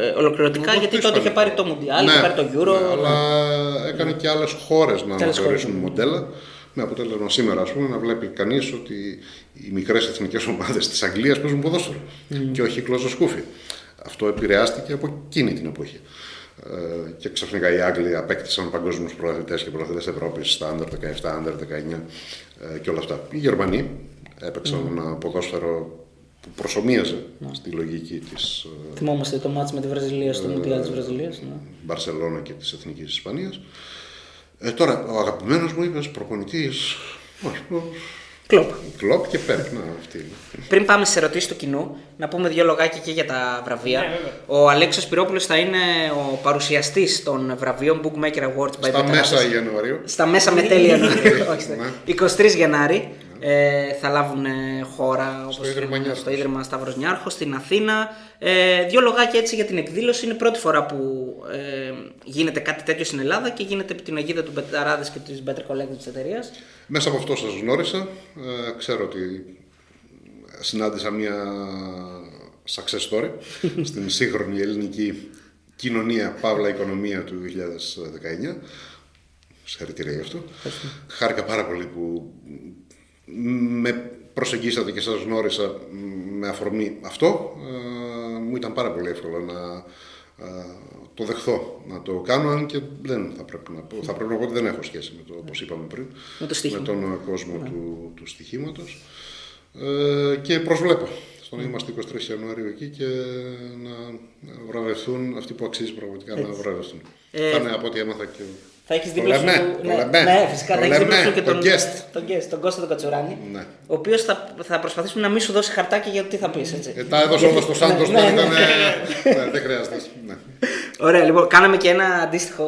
ε, ολοκληρωτικά το γιατί τότε είχε Ισπανικό. πάρει το Μουντιάλ, Ναι, είχε πάρει το Euro. ναι, αλλά έκανε και άλλες χώρες να Και άλλες αναθεωρήσουν χώρες, ναι. μοντέλα. Με αποτέλεσμα σήμερα, ας πούμε, να βλέπει κανείς ότι οι μικρές εθνικές ομάδες της Αγγλίας παίζουν ποδόσφαιρο και όχι κλωζοσκούφι. Αυτό επηρεάστηκε από εκείνη την εποχή. Ε, και ξαφνικά οι Άγγλοι απέκτησαν παγκόσμιους πρωταθλητέ και πρωταθλητέ Ευρώπης στα Under 17, Under 19 ε, και όλα αυτά. Οι Γερμανοί έπαιξαν ένα ποδόσφαιρο που προσωμίαζε στη λογική της ε, Θυμόμαστε το μάτς με τη Βραζιλία στο Μουντιάλ της Βραζιλίας. Ναι. Μπαρσελόνα και της Εθνικής Ισπανίας. Ε, τώρα, ο αγαπημένος μου είπες προπονητής, όχι, ο Κλοπ. Κλόπ και Πέρκ, να, αυτή είναι. Πριν πάμε στι ερωτήσεις του κοινού, να πούμε δύο λογάκια και για τα βραβεία. Ναι, βέβαια. ο Αλέξος Σπυρόπουλο θα είναι ο παρουσιαστής των βραβείων Bookmaker Awards by Στα Betamax. μέσα Ιανουαρίου. Στα μέσα με τέλεια Ιανουαρίου. όχι, στα- Ναι. 23 Γενάρη ε, θα λάβουν ε, χώρα όπως Ίδρυμα είναι, Νιάρχος. στο Ίδρυμα Σταύρος Νιάρχος στην Αθήνα. Ε, δύο λογάκια έτσι για την εκδήλωση. Είναι η πρώτη φορά που ε, γίνεται κάτι τέτοιο στην Ελλάδα και γίνεται από την αγίδα του Μπεταράδες και της Better Collective της εταιρείας. Μέσα από αυτό σας γνώρισα. Ε, ξέρω ότι συνάντησα μια success story στην σύγχρονη ελληνική κοινωνία, παύλα οικονομία του 2019. Συγχαρητήρια γι' αυτό. Χάρηκα πάρα πολύ που με προσεγγίσατε και σας γνώρισα με αφορμή αυτό. Ε, μου ήταν πάρα πολύ εύκολο να ε, το δεχθώ να το κάνω, αν και δεν θα πρέπει να πω. Θα πρέπει να πω ότι δεν έχω σχέση με το, όπως είπαμε πριν, Με το στοίχημα. τον ε, κόσμο του, του στοιχήματος. Ε, και προσβλέπω στο να είμαστε 23 Ιανουαρίου εκεί και να να βραβευτούν αυτοί που αξίζει πραγματικά να βραβευτούν. Ε, θα είναι από ό,τι έμαθα και Θα έχεις Το δίπλα σου. λέμε, το ναι, λέμε. ναι, φυσικά Το θα έχεις δίπλα λέμε, σου και τον τον, guest. τον guest, τον Κώστα τον Κατσουράνη. Ναι. Ο οποίος θα, θα προσπαθήσουμε να μην σου δώσει χαρτάκι για το τι θα πεις. Ε, τα έδωσε όλα στο Σάντος, ναι, δεν ναι. ήταν. ναι, δεν χρειάζεται. Ναι. Ωραία, λοιπόν, κάναμε και ένα αντίστοιχο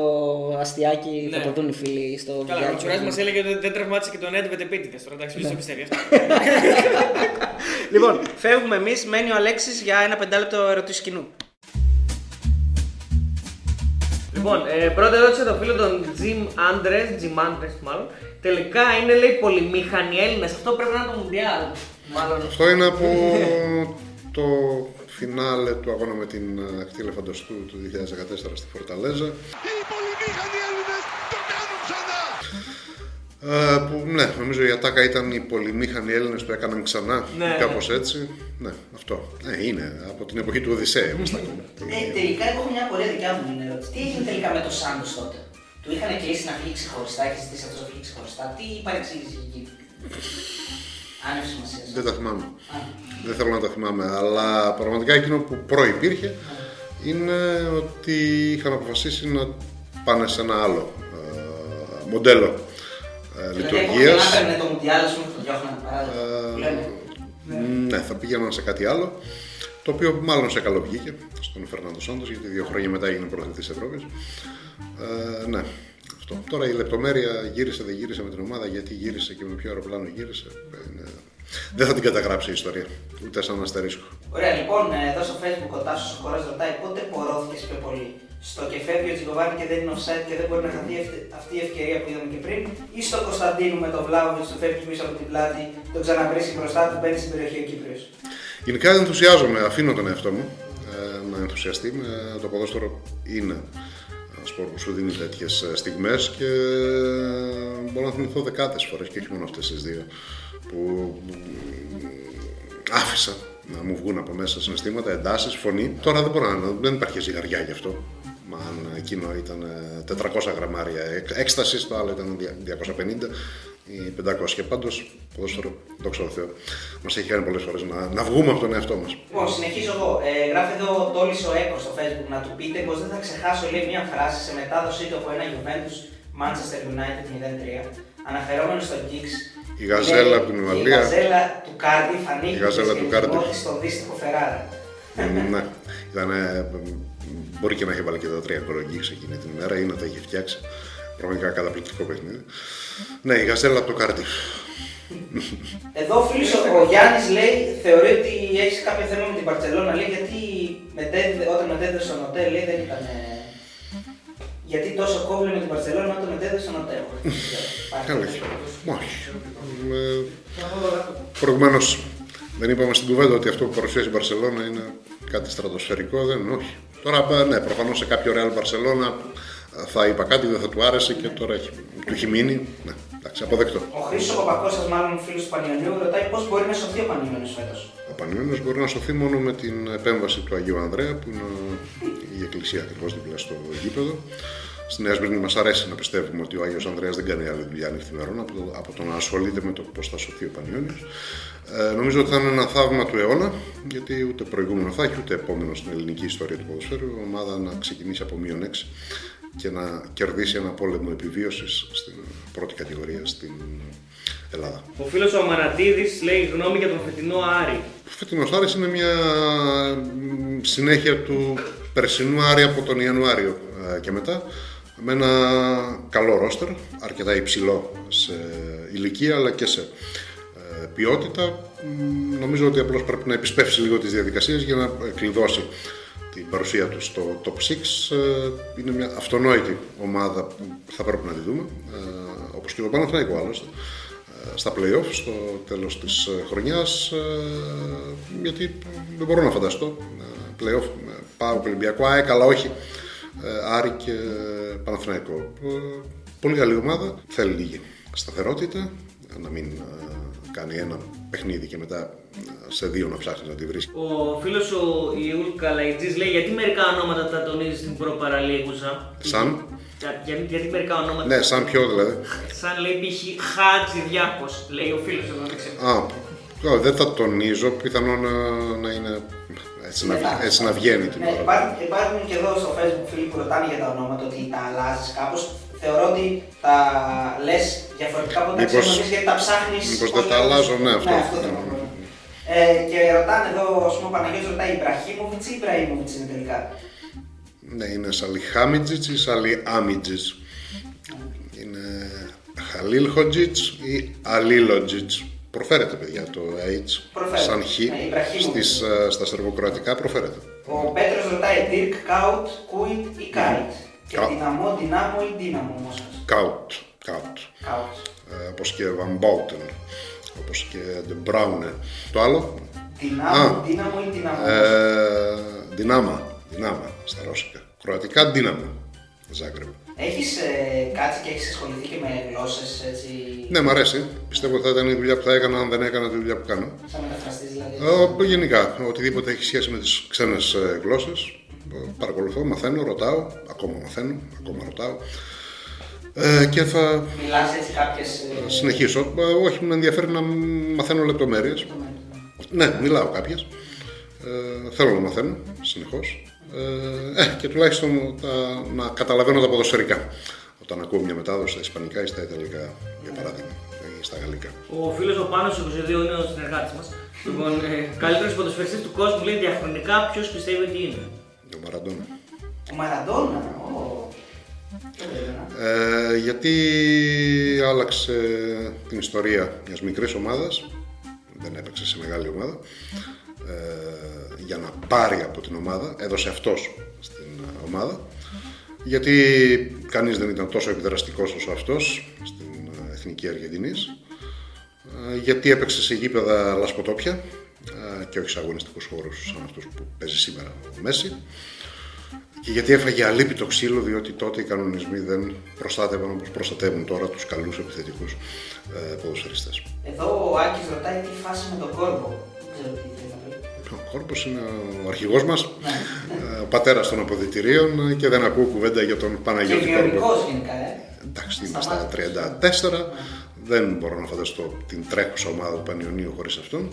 αστιάκι. Ναι. Θα το δουν οι φίλοι στο Καλά, ο βιντεάκι. Τσουράς μας έλεγε ότι δεν τραυμάτισε και τον Έντβετ επίτηδες. Τώρα εντάξει, Ναι. ποιος το πιστεύει αυτό. Λοιπόν, φεύγουμε εμείς. Μένει ο Αλέξης για ένα πεντάλεπτο ερωτήσεις κοινού. Λοιπόν, ε, πρώτη ερώτηση από το φίλο των Jim Andres, Jim Andres μάλλον. Τελικά είναι λέει πολυμήχανοι Έλληνες. Αυτό πρέπει να είναι το Μουντιάλ. Μάλλον. Αυτό είναι από το φινάλε του αγώνα με την ε, ακτή Ελεφαντοστού του 2014 στη Φορταλέζα. Οι πολυμήχανοι Έλληνες το κάνουν ξανά. Ε, που ναι, νομίζω η ατάκα ήταν οι πολυμήχανοι Έλληνες το έκαναν ξανά, Ναι. κάπως έτσι. Ναι, αυτό. Ναι, είναι από την εποχή του Οδυσσέα. είμαστε ακόμα. Ε, τελικά έχω μια απορία δικιά μου είναι ερώτηση. Τι έγινε τελικά με το Σάντος τότε. Του είχαν κλείσει να φύγει ξεχωριστά, έχει ζητήσει αυτός να φύγει ξεχωριστά. Τι παρεξήγηση εκεί; Άνευ σημασίας. Δεν τα θυμάμαι. Δεν θέλω να τα θυμάμαι, αλλά πραγματικά εκείνο που προϋπήρχε είναι ότι είχαν αποφασίσει να πάνε σε ένα άλλο ε, μοντέλο ε, Δηλαδή, λειτουργίας. Αν έπαιρνε το Μουντιάλ, α πούμε, το διώχνανε παράδειγμα. που λέμε. Ναι, θα πήγαιναν σε κάτι άλλο. Το οποίο μάλλον σε καλό βγήκε στον Φερνάντο Σάντος, γιατί δύο χρόνια μετά έγινε πρωταθλητής Ευρώπης. Ε, ναι, αυτό. Τώρα η λεπτομέρεια γύρισε, δεν γύρισε με την ομάδα, γιατί γύρισε και με ποιο αεροπλάνο γύρισε. Είναι... Δεν θα την καταγράψει η ιστορία, ούτε σαν αστερίσκο. Ωραία, λοιπόν, εδώ στο facebook ο Τάσος ο Κοράς ρωτάει πότε πορώθηκες πιο πολύ; Στο και φεύγει ο Τζιγκοβάνη και δεν είναι offside και δεν μπορεί να χαθεί αυτή- αυτή η ευκαιρία που είδαμε και πριν, ή στο Κωνσταντίνου με τον Βλάβοβιτ του φεύγει πίσω από την πλάτη, τον ξαναβρίσκει μπροστά του, μπαίνει στην περιοχή ο Κύπριος. Γενικά ενθουσιάζομαι, αφήνω τον εαυτό μου ε, να ενθουσιαστεί. Ε, το ποδόσφαιρο είναι ένας σπορ που σου δίνει τέτοιες στιγμές και ε, μπορώ να θυμηθώ δεκάδε φορές και όχι μόνο αυτές τις δύο που ε, άφησα να μου βγουν από μέσα συναισθήματα, εντάσεις, φωνή. Τώρα δεν μπορώ να. Δεν υπάρχει ζυγαριά γι' αυτό. Μα αν εκείνο ήταν ε, 400 γραμμάρια έκ- έκστασης, το άλλο ήταν 250 ή 500. Και πάντως, ποδόσφαιρο, δόξα τω Θεώ, μας έχει κάνει πολλές φορές να, να βγούμε από τον εαυτό μας. Λοιπόν, συνεχίζω εγώ. Ε, γράφει εδώ ο Τόλης ο Έκος στο facebook να του πείτε πως δεν θα ξεχάσω λέει μια φράση σε μετάδοσή του από ένα Juventus Manchester United 0-3 αναφερόμενος στο Giggs. Η γαζέλα λέει, από την Ουαλία. Η γαζέλα του Κάρντιφ ανοίγει Η γαζέλα του Κάρντιφ. όχι στον δύστυχο Φεράρα. ναι, ήταν, ε, μπορεί και να έχει βάλει και τα τρία γκολ ο Giggs εκείνη την ημέρα ή να τα είχε φτιάξει. Πραγματικά καταπληκτικό παιχνίδι. Ναι, η γαζέλα από το Κάρντιφ. Εδώ ο φίλος ο, ο Γιάννης λέει, θεωρεί ότι έχεις κάποιο θέμα με την Μπαρτσελόνα, λέει, γιατί μετέδε, όταν μετέδωσε στον ΟΤΕ, λέει, δεν ήταν... ε, γιατί τόσο κόβλε με την Παρσελόνα όταν μετέδωσε στον ΟΤΕ. Αλήθεια. Όχι. Ε, Προηγουμένως δεν είπαμε στην κουβέντα ότι αυτό που παρουσιάζει η Μπαρσελόνα είναι κάτι στρατοσφαιρικό. Δεν είναι, όχι. Τώρα, ε, ναι, προφανώς σε κάποιο Real Μπαρσελόνα ε, θα είπα κάτι, δεν θα του άρεσε και τώρα έχει, του έχει μείνει. Ναι, εντάξει, αποδεκτό. Ο Χρήστος ο Παπακώσας, μάλλον φίλος του Πανιωνίου, ρωτάει πώς μπορεί να σωθεί ο Πανιώνιος φέτος. Ο Πανιόνιος μπορεί να σωθεί μόνο με την επέμβαση του Αγίου Ανδρέα, που είναι η εκκλησία ακριβώς δίπλα στο γήπεδο. Στη Νέα Σμύρνη μας αρέσει να πιστεύουμε ότι ο Άγιος Ανδρέας δεν κάνει άλλη δουλειά νυχθημερών από το, από το να ασχολείται με το πώς θα σωθεί ο Πανιόνιος. Ε, νομίζω ότι θα είναι ένα θαύμα του αιώνα, γιατί ούτε προηγούμενο θα έχει, ούτε επόμενο στην ελληνική ιστορία του ποδοσφαίρου. Η ομάδα να ξεκινήσει από μείον 6 και να κερδίσει ένα πόλεμο επιβίωσης στην πρώτη κατηγορία στην Ελλάδα. Ο φίλος ο Αμαρατίδης λέει γνώμη για τον φετινό Άρη. Ο φετινός Άρης είναι μια μ, συνέχεια του περσινού Άρη από τον Ιανουάριο ε, και μετά με ένα καλό ρόστερ, αρκετά υψηλό σε ηλικία αλλά και σε ε, ποιότητα. Μ, Νομίζω ότι απλώς πρέπει να επισπεύσει λίγο τις διαδικασίες για να κλειδώσει την παρουσία του στο top 6. Ε, Είναι μια αυτονόητη ομάδα που θα πρέπει να τη δούμε, ε, όπως και το Παναθηναϊκός άλλωστε ε, στα play-off στο τέλος της ε, χρονιάς ε, γιατί δεν μπορώ να φανταστώ ε, play-off με πάω Ολυμπιακό ΑΕΚ αλλά όχι ε, Άρη και Παναθηναϊκό Ε, πολύ καλή ομάδα θέλει λίγη σταθερότητα ε, να μην ε, κάνει ένα παιχνίδι και μετά ε, σε δύο να ψάχνει να τη βρει. Ο φίλος ο Ιούλ Καλαϊτζής λέει γιατί μερικά ονόματα τα τονίζεις στην προπαραλίγουσα; Σαν; Για- γιατί, γιατί μερικά ονόματα. Ναι, σαν ποιο δηλαδή. Σαν λέει π.χ. Χάτζη Διάκος, λέει ο φίλος εδώ δεν ξέρω. Α, ω, δεν τα τονίζω, πιθανόν να, να είναι έτσι να, βγ- έτσι να βγαίνει την Ναι, ώρα. υπάρχουν, υπάρχουν και εδώ στο facebook φίλοι που ρωτάνε για τα ονόματα ότι τα αλλάζεις κάπως. Θεωρώ ότι τα λες διαφορετικά από τα Μήπως- ξέρεις γιατί τα ψάχνεις. μήπως πώς δεν τα λέγεται. αλλάζω, ναι, αυτό. Ναι, αυτό θέλω να πω. Ε, και ρωτάνε εδώ, ας πούμε, ο Παναγιώτης ρωτάει Ιμπραχήμοβιτς ή Ιμπραήμοβιτς είναι τελικά; Ναι, είναι Σαλί Χάμιτζιτς ή Σαλί Άμιτζιτς. Είναι Χαλίλ Χοντζιτς ή Αλίλοντζιτς. Προφέρεται, παιδιά, το H Προφέρεται. σαν Χ. Ναι, Ιμπραχήμοβιτς. Στις, ε, στα σερβοκροατικά προφέρεται. Ο Πέτρος ρωτάει Dirk, Kaut, Kuit ή Kite; Και Κα- δυναμό, δυνάμω ή δύναμο Μόσχας. Κάουτ. Κάουτ. Kaut. Ε, όπως και Van Bouten. Όπως και De Bruyne. Το άλλο, Δυνάμω, δύναμο ή δυναμό. Ε, δυνάμα, δυνάμα στα ρώσικα. Κροατικά δύναμο. Ζάγκρεπ. Έχεις ε, κάτσει και έχεις ασχοληθεί και με γλώσσες έτσι; Ναι, μ' αρέσει. Πιστεύω ότι θα ήταν η δουλειά που θα έκανα αν δεν έκανα τη δουλειά που κάνω. Σαν μεταφραστή δηλαδή. Ε, γενικά, οτιδήποτε έχει σχέση με τις ξένες ε, γλώσσες, ε, παρακολουθώ, μαθαίνω, ρωτάω, ακόμα μαθαίνω, ακόμα ρωτάω. Ε, και θα Μιλάς έτσι κάποιες. συνεχίσω. Ε, όχι, με ενδιαφέρει να μαθαίνω λεπτομέρειες. Ναι, μιλάω κάποιες. Ε, θέλω να μαθαίνω συνεχώς. Ε, ε, και τουλάχιστον τα- να καταλαβαίνω τα ποδοσφαιρικά. Όταν ακούω μια μετάδοση στα ισπανικά ή στα ιταλικά, για παράδειγμα, ή στα γαλλικά. Ο φίλος ο Πάνος 22 είναι ο συνεργάτης μας. Λοιπόν, ε, καλύτερος ποδοσφαιριστής του κόσμου λέει διαχρονικά ποιος πιστεύει ότι είναι. Ο Μαραντόνα. Ο Μαραντόνα. ω. Δεν περίμενα. Ε, γιατί άλλαξε την ιστορία μιας μικρής ομάδας, δεν έπαιξε σε μεγάλη ομάδα, ε, για να πάρει από την ομάδα, έδωσε αυτός στην ε, ομάδα, γιατί κανείς δεν ήταν τόσο επιδραστικός όσο αυτός στην ε, Εθνική Αργεντινής, ε, γιατί έπαιξε σε γήπεδα λασποτόπια ε, και όχι σε αγωνιστικούς χώρους σαν αυτούς που παίζει σήμερα ο Μέση, και γιατί έφαγε αλίπητο ξύλο, διότι τότε οι κανονισμοί δεν προστάτευαν όπως προστατεύουν τώρα τους καλούς επιθετικούς ε, ποδοσφαιριστές. Εδώ ο Άκης ρωτάει τι φάση με τον κόρμπο. Δεν ξέρω τι θέλει να πει. Ο Κόρπος είναι ο αρχηγός μας, Ναι, ε, ο πατέρας των αποδητηρίων ε, και δεν ακούω κουβέντα για τον Και Παναγιώτη Κόρπο. βιονικό γενικά, ε. Εντάξει, Στα είμαστε στα μάτια. 34, δεν μπορώ να φανταστώ την τρέχουσα ομάδα του Πανιωνίου χωρίς αυτόν.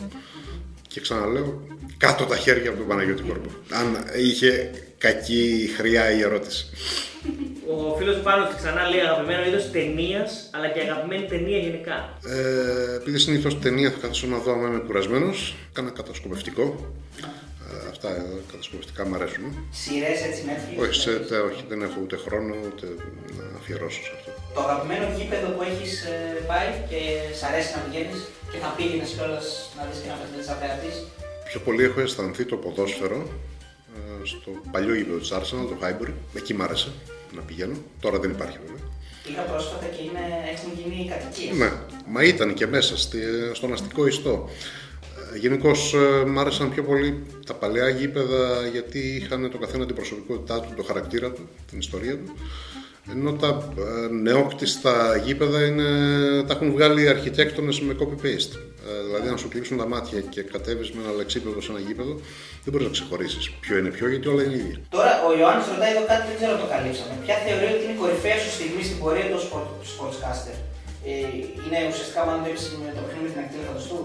Και ξαναλέω, κάτω τα χέρια από τον Παναγιώτη Κόρπο. Αν είχε κακή χρειά η ερώτηση. Ο φίλος του Πάνος ξανά λέει αγαπημένο είδος ταινίας, αλλά και αγαπημένη ταινία γενικά. Ε, επειδή συνήθως ταινία θα καθίσω να δω άμα είμαι κουρασμένος, κάνα κατασκοπευτικό. Ε, αυτά εδώ, κατασκοπευτικά μου αρέσουν. Σειρές έτσι Netflix. Όχι, σε, τε- όχι, δεν έχω ούτε χρόνο ούτε να αφιερώσω σε αυτό. Το αγαπημένο γήπεδο που έχεις πάει και σ' αρέσει να πηγαίνεις και θα πήγαινες κιόλας να δεις και να παίξει σαν θεατή. Πιο πολύ έχω αισθανθεί το ποδόσφαιρο ε, στο παλιό γήπεδο της Arsenal, το Highbury. Εκεί μ' άρεσε να πηγαίνω. Τώρα δεν υπάρχει βέβαια. Πήγα πρόσφατα και είναι, έχουν γίνει κατοικίες. Ναι, μα ήταν και μέσα στη, στον αστικό ιστό. Γενικώς μ' άρεσαν πιο πολύ τα παλαιά γήπεδα γιατί είχαν το καθένα την προσωπικότητά του, το χαρακτήρα του, την ιστορία του. Ενώ τα ε, νεόκτιστα γήπεδα είναι, τα έχουν βγάλει οι αρχιτέκτονες με copy-paste. Ε, δηλαδή, αν σου κλείσουν τα μάτια και κατέβεις με ένα λεξίπεδο σε ένα γήπεδο, δεν μπορείς να ξεχωρίσεις ποιο είναι ποιο, γιατί όλα είναι ίδια. Τώρα ο Ιωάννης ρωτάει εδώ κάτι δεν ξέρω αν το καλύψαμε. Ποια θεωρεί ότι είναι η κορυφαία σου στιγμή στην πορεία του sport, sportscaster; Ε, είναι ουσιαστικά μάλλον το είπες με το παιχνίδι με την ακτήλα φανταστού.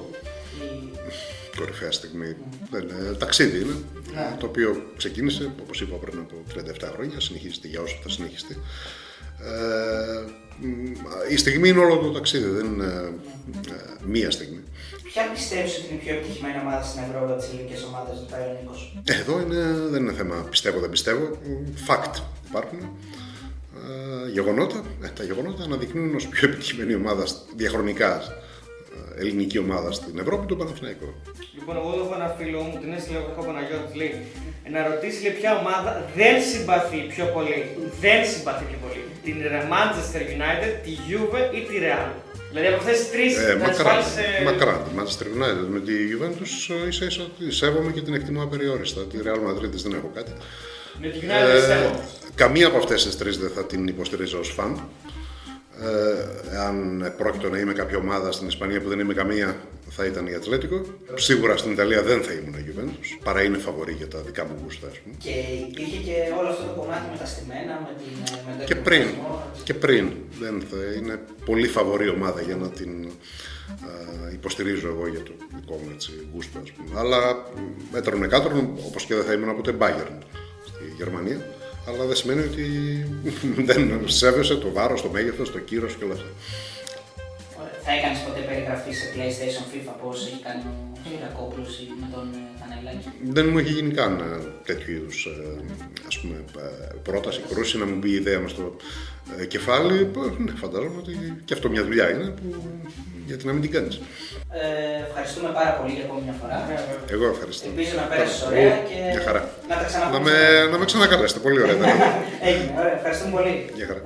Ή... κορυφαία στιγμή. Δεν, ε, ταξίδι είναι. Ναι. Το οποίο ξεκίνησε, όπως είπα πριν από 37 χρόνια, συνεχίζεται για όσο θα συνεχιστεί. Ε, μ, η στιγμή είναι όλο το ταξίδι, δεν είναι ε, μία στιγμή. Ποια πιστεύεις ότι είναι η πιο επιτυχημένη ομάδα στην Ευρώπη από τις ελληνικές ομάδες του Παϊονίκο. Εδώ είναι, δεν είναι θέμα πιστεύω δεν πιστεύω. Fact υπάρχουν. Ε, γεγονότα. Ε, τα γεγονότα αναδεικνύουν ως πιο επιτυχημένη ομάδα διαχρονικά ε, ελληνική ομάδα στην Ευρώπη τον Παναθηναϊκό. Λοιπόν, εγώ εδώ έχω ένα φίλο μου, την έστειλε ο Κακό Παναγιώτης, λέει να ρωτήσει λέει, ποια ομάδα δεν συμπαθεί πιο πολύ. Δεν συμπαθεί πιο πολύ. Την Manchester United, τη Juve ή τη Real. Δηλαδή από αυτές τις τρεις Ε, να τις μακράν, βάλεις, ε, μακράν. Τη Manchester United με τη Juventus ε, ίσα ίσα τη σέβομαι και την εκτιμώ απεριόριστα. Τη Real Madrid δεν έχω κάτι. Με τη United Ε, πιστεύω. καμία από αυτές τις τρεις δεν θα την υποστηρίζω ως φαν. Ε, αν πρόκειται να είμαι κάποια ομάδα στην Ισπανία που δεν είμαι καμία, θα ήταν η Ατλέτικο. Σίγουρα στην Ιταλία δεν θα ήμουν η Juventus, παρά είναι φαβορή για τα δικά μου γούστα, ας πούμε. Και υπήρχε και όλο αυτό το κομμάτι με τα στημένα, με, την, με τον Και πριν, εκδοτισμό. και πριν. Δεν θα, είναι πολύ φαβορή ομάδα για να την ε, υποστηρίζω εγώ για το δικό μου έτσι, γούστο, ας πούμε. Αλλά μέτρων εκάτρων, όπως και δεν θα ήμουν ποτέ Bayern στη Γερμανία. Αλλά δεν σημαίνει ότι δεν σέβεσαι το βάρος, το μέγεθος, το κύρος και όλα αυτά. Ωραία. Θα έκανες ποτέ περιγραφή σε PlayStation FIFA πώς έχει κάνει ο Κυριακόπουλο ή με τον ε, Κανελάκη. Δεν μου έχει γίνει καν ε, τέτοιου είδους πούμε, ε, πρόταση, κρούση, να μου μπει η ιδέα με στο ε, κεφάλι. Ε, Ναι, φαντάζομαι ότι και αυτό μια δουλειά είναι που γιατί να μην την κάνεις. Ε, ευχαριστούμε πάρα πολύ για ακόμη μια φορά. Εγώ ευχαριστώ. Ελπίζω να πέρασε ωραία και Μια χαρά. να τα Να ξαναπούμε. με, να με ξανακαλέσετε. Πολύ ωραία. ήταν. Έγινε, ωραία. Ευχαριστούμε πολύ. Μια χαρά.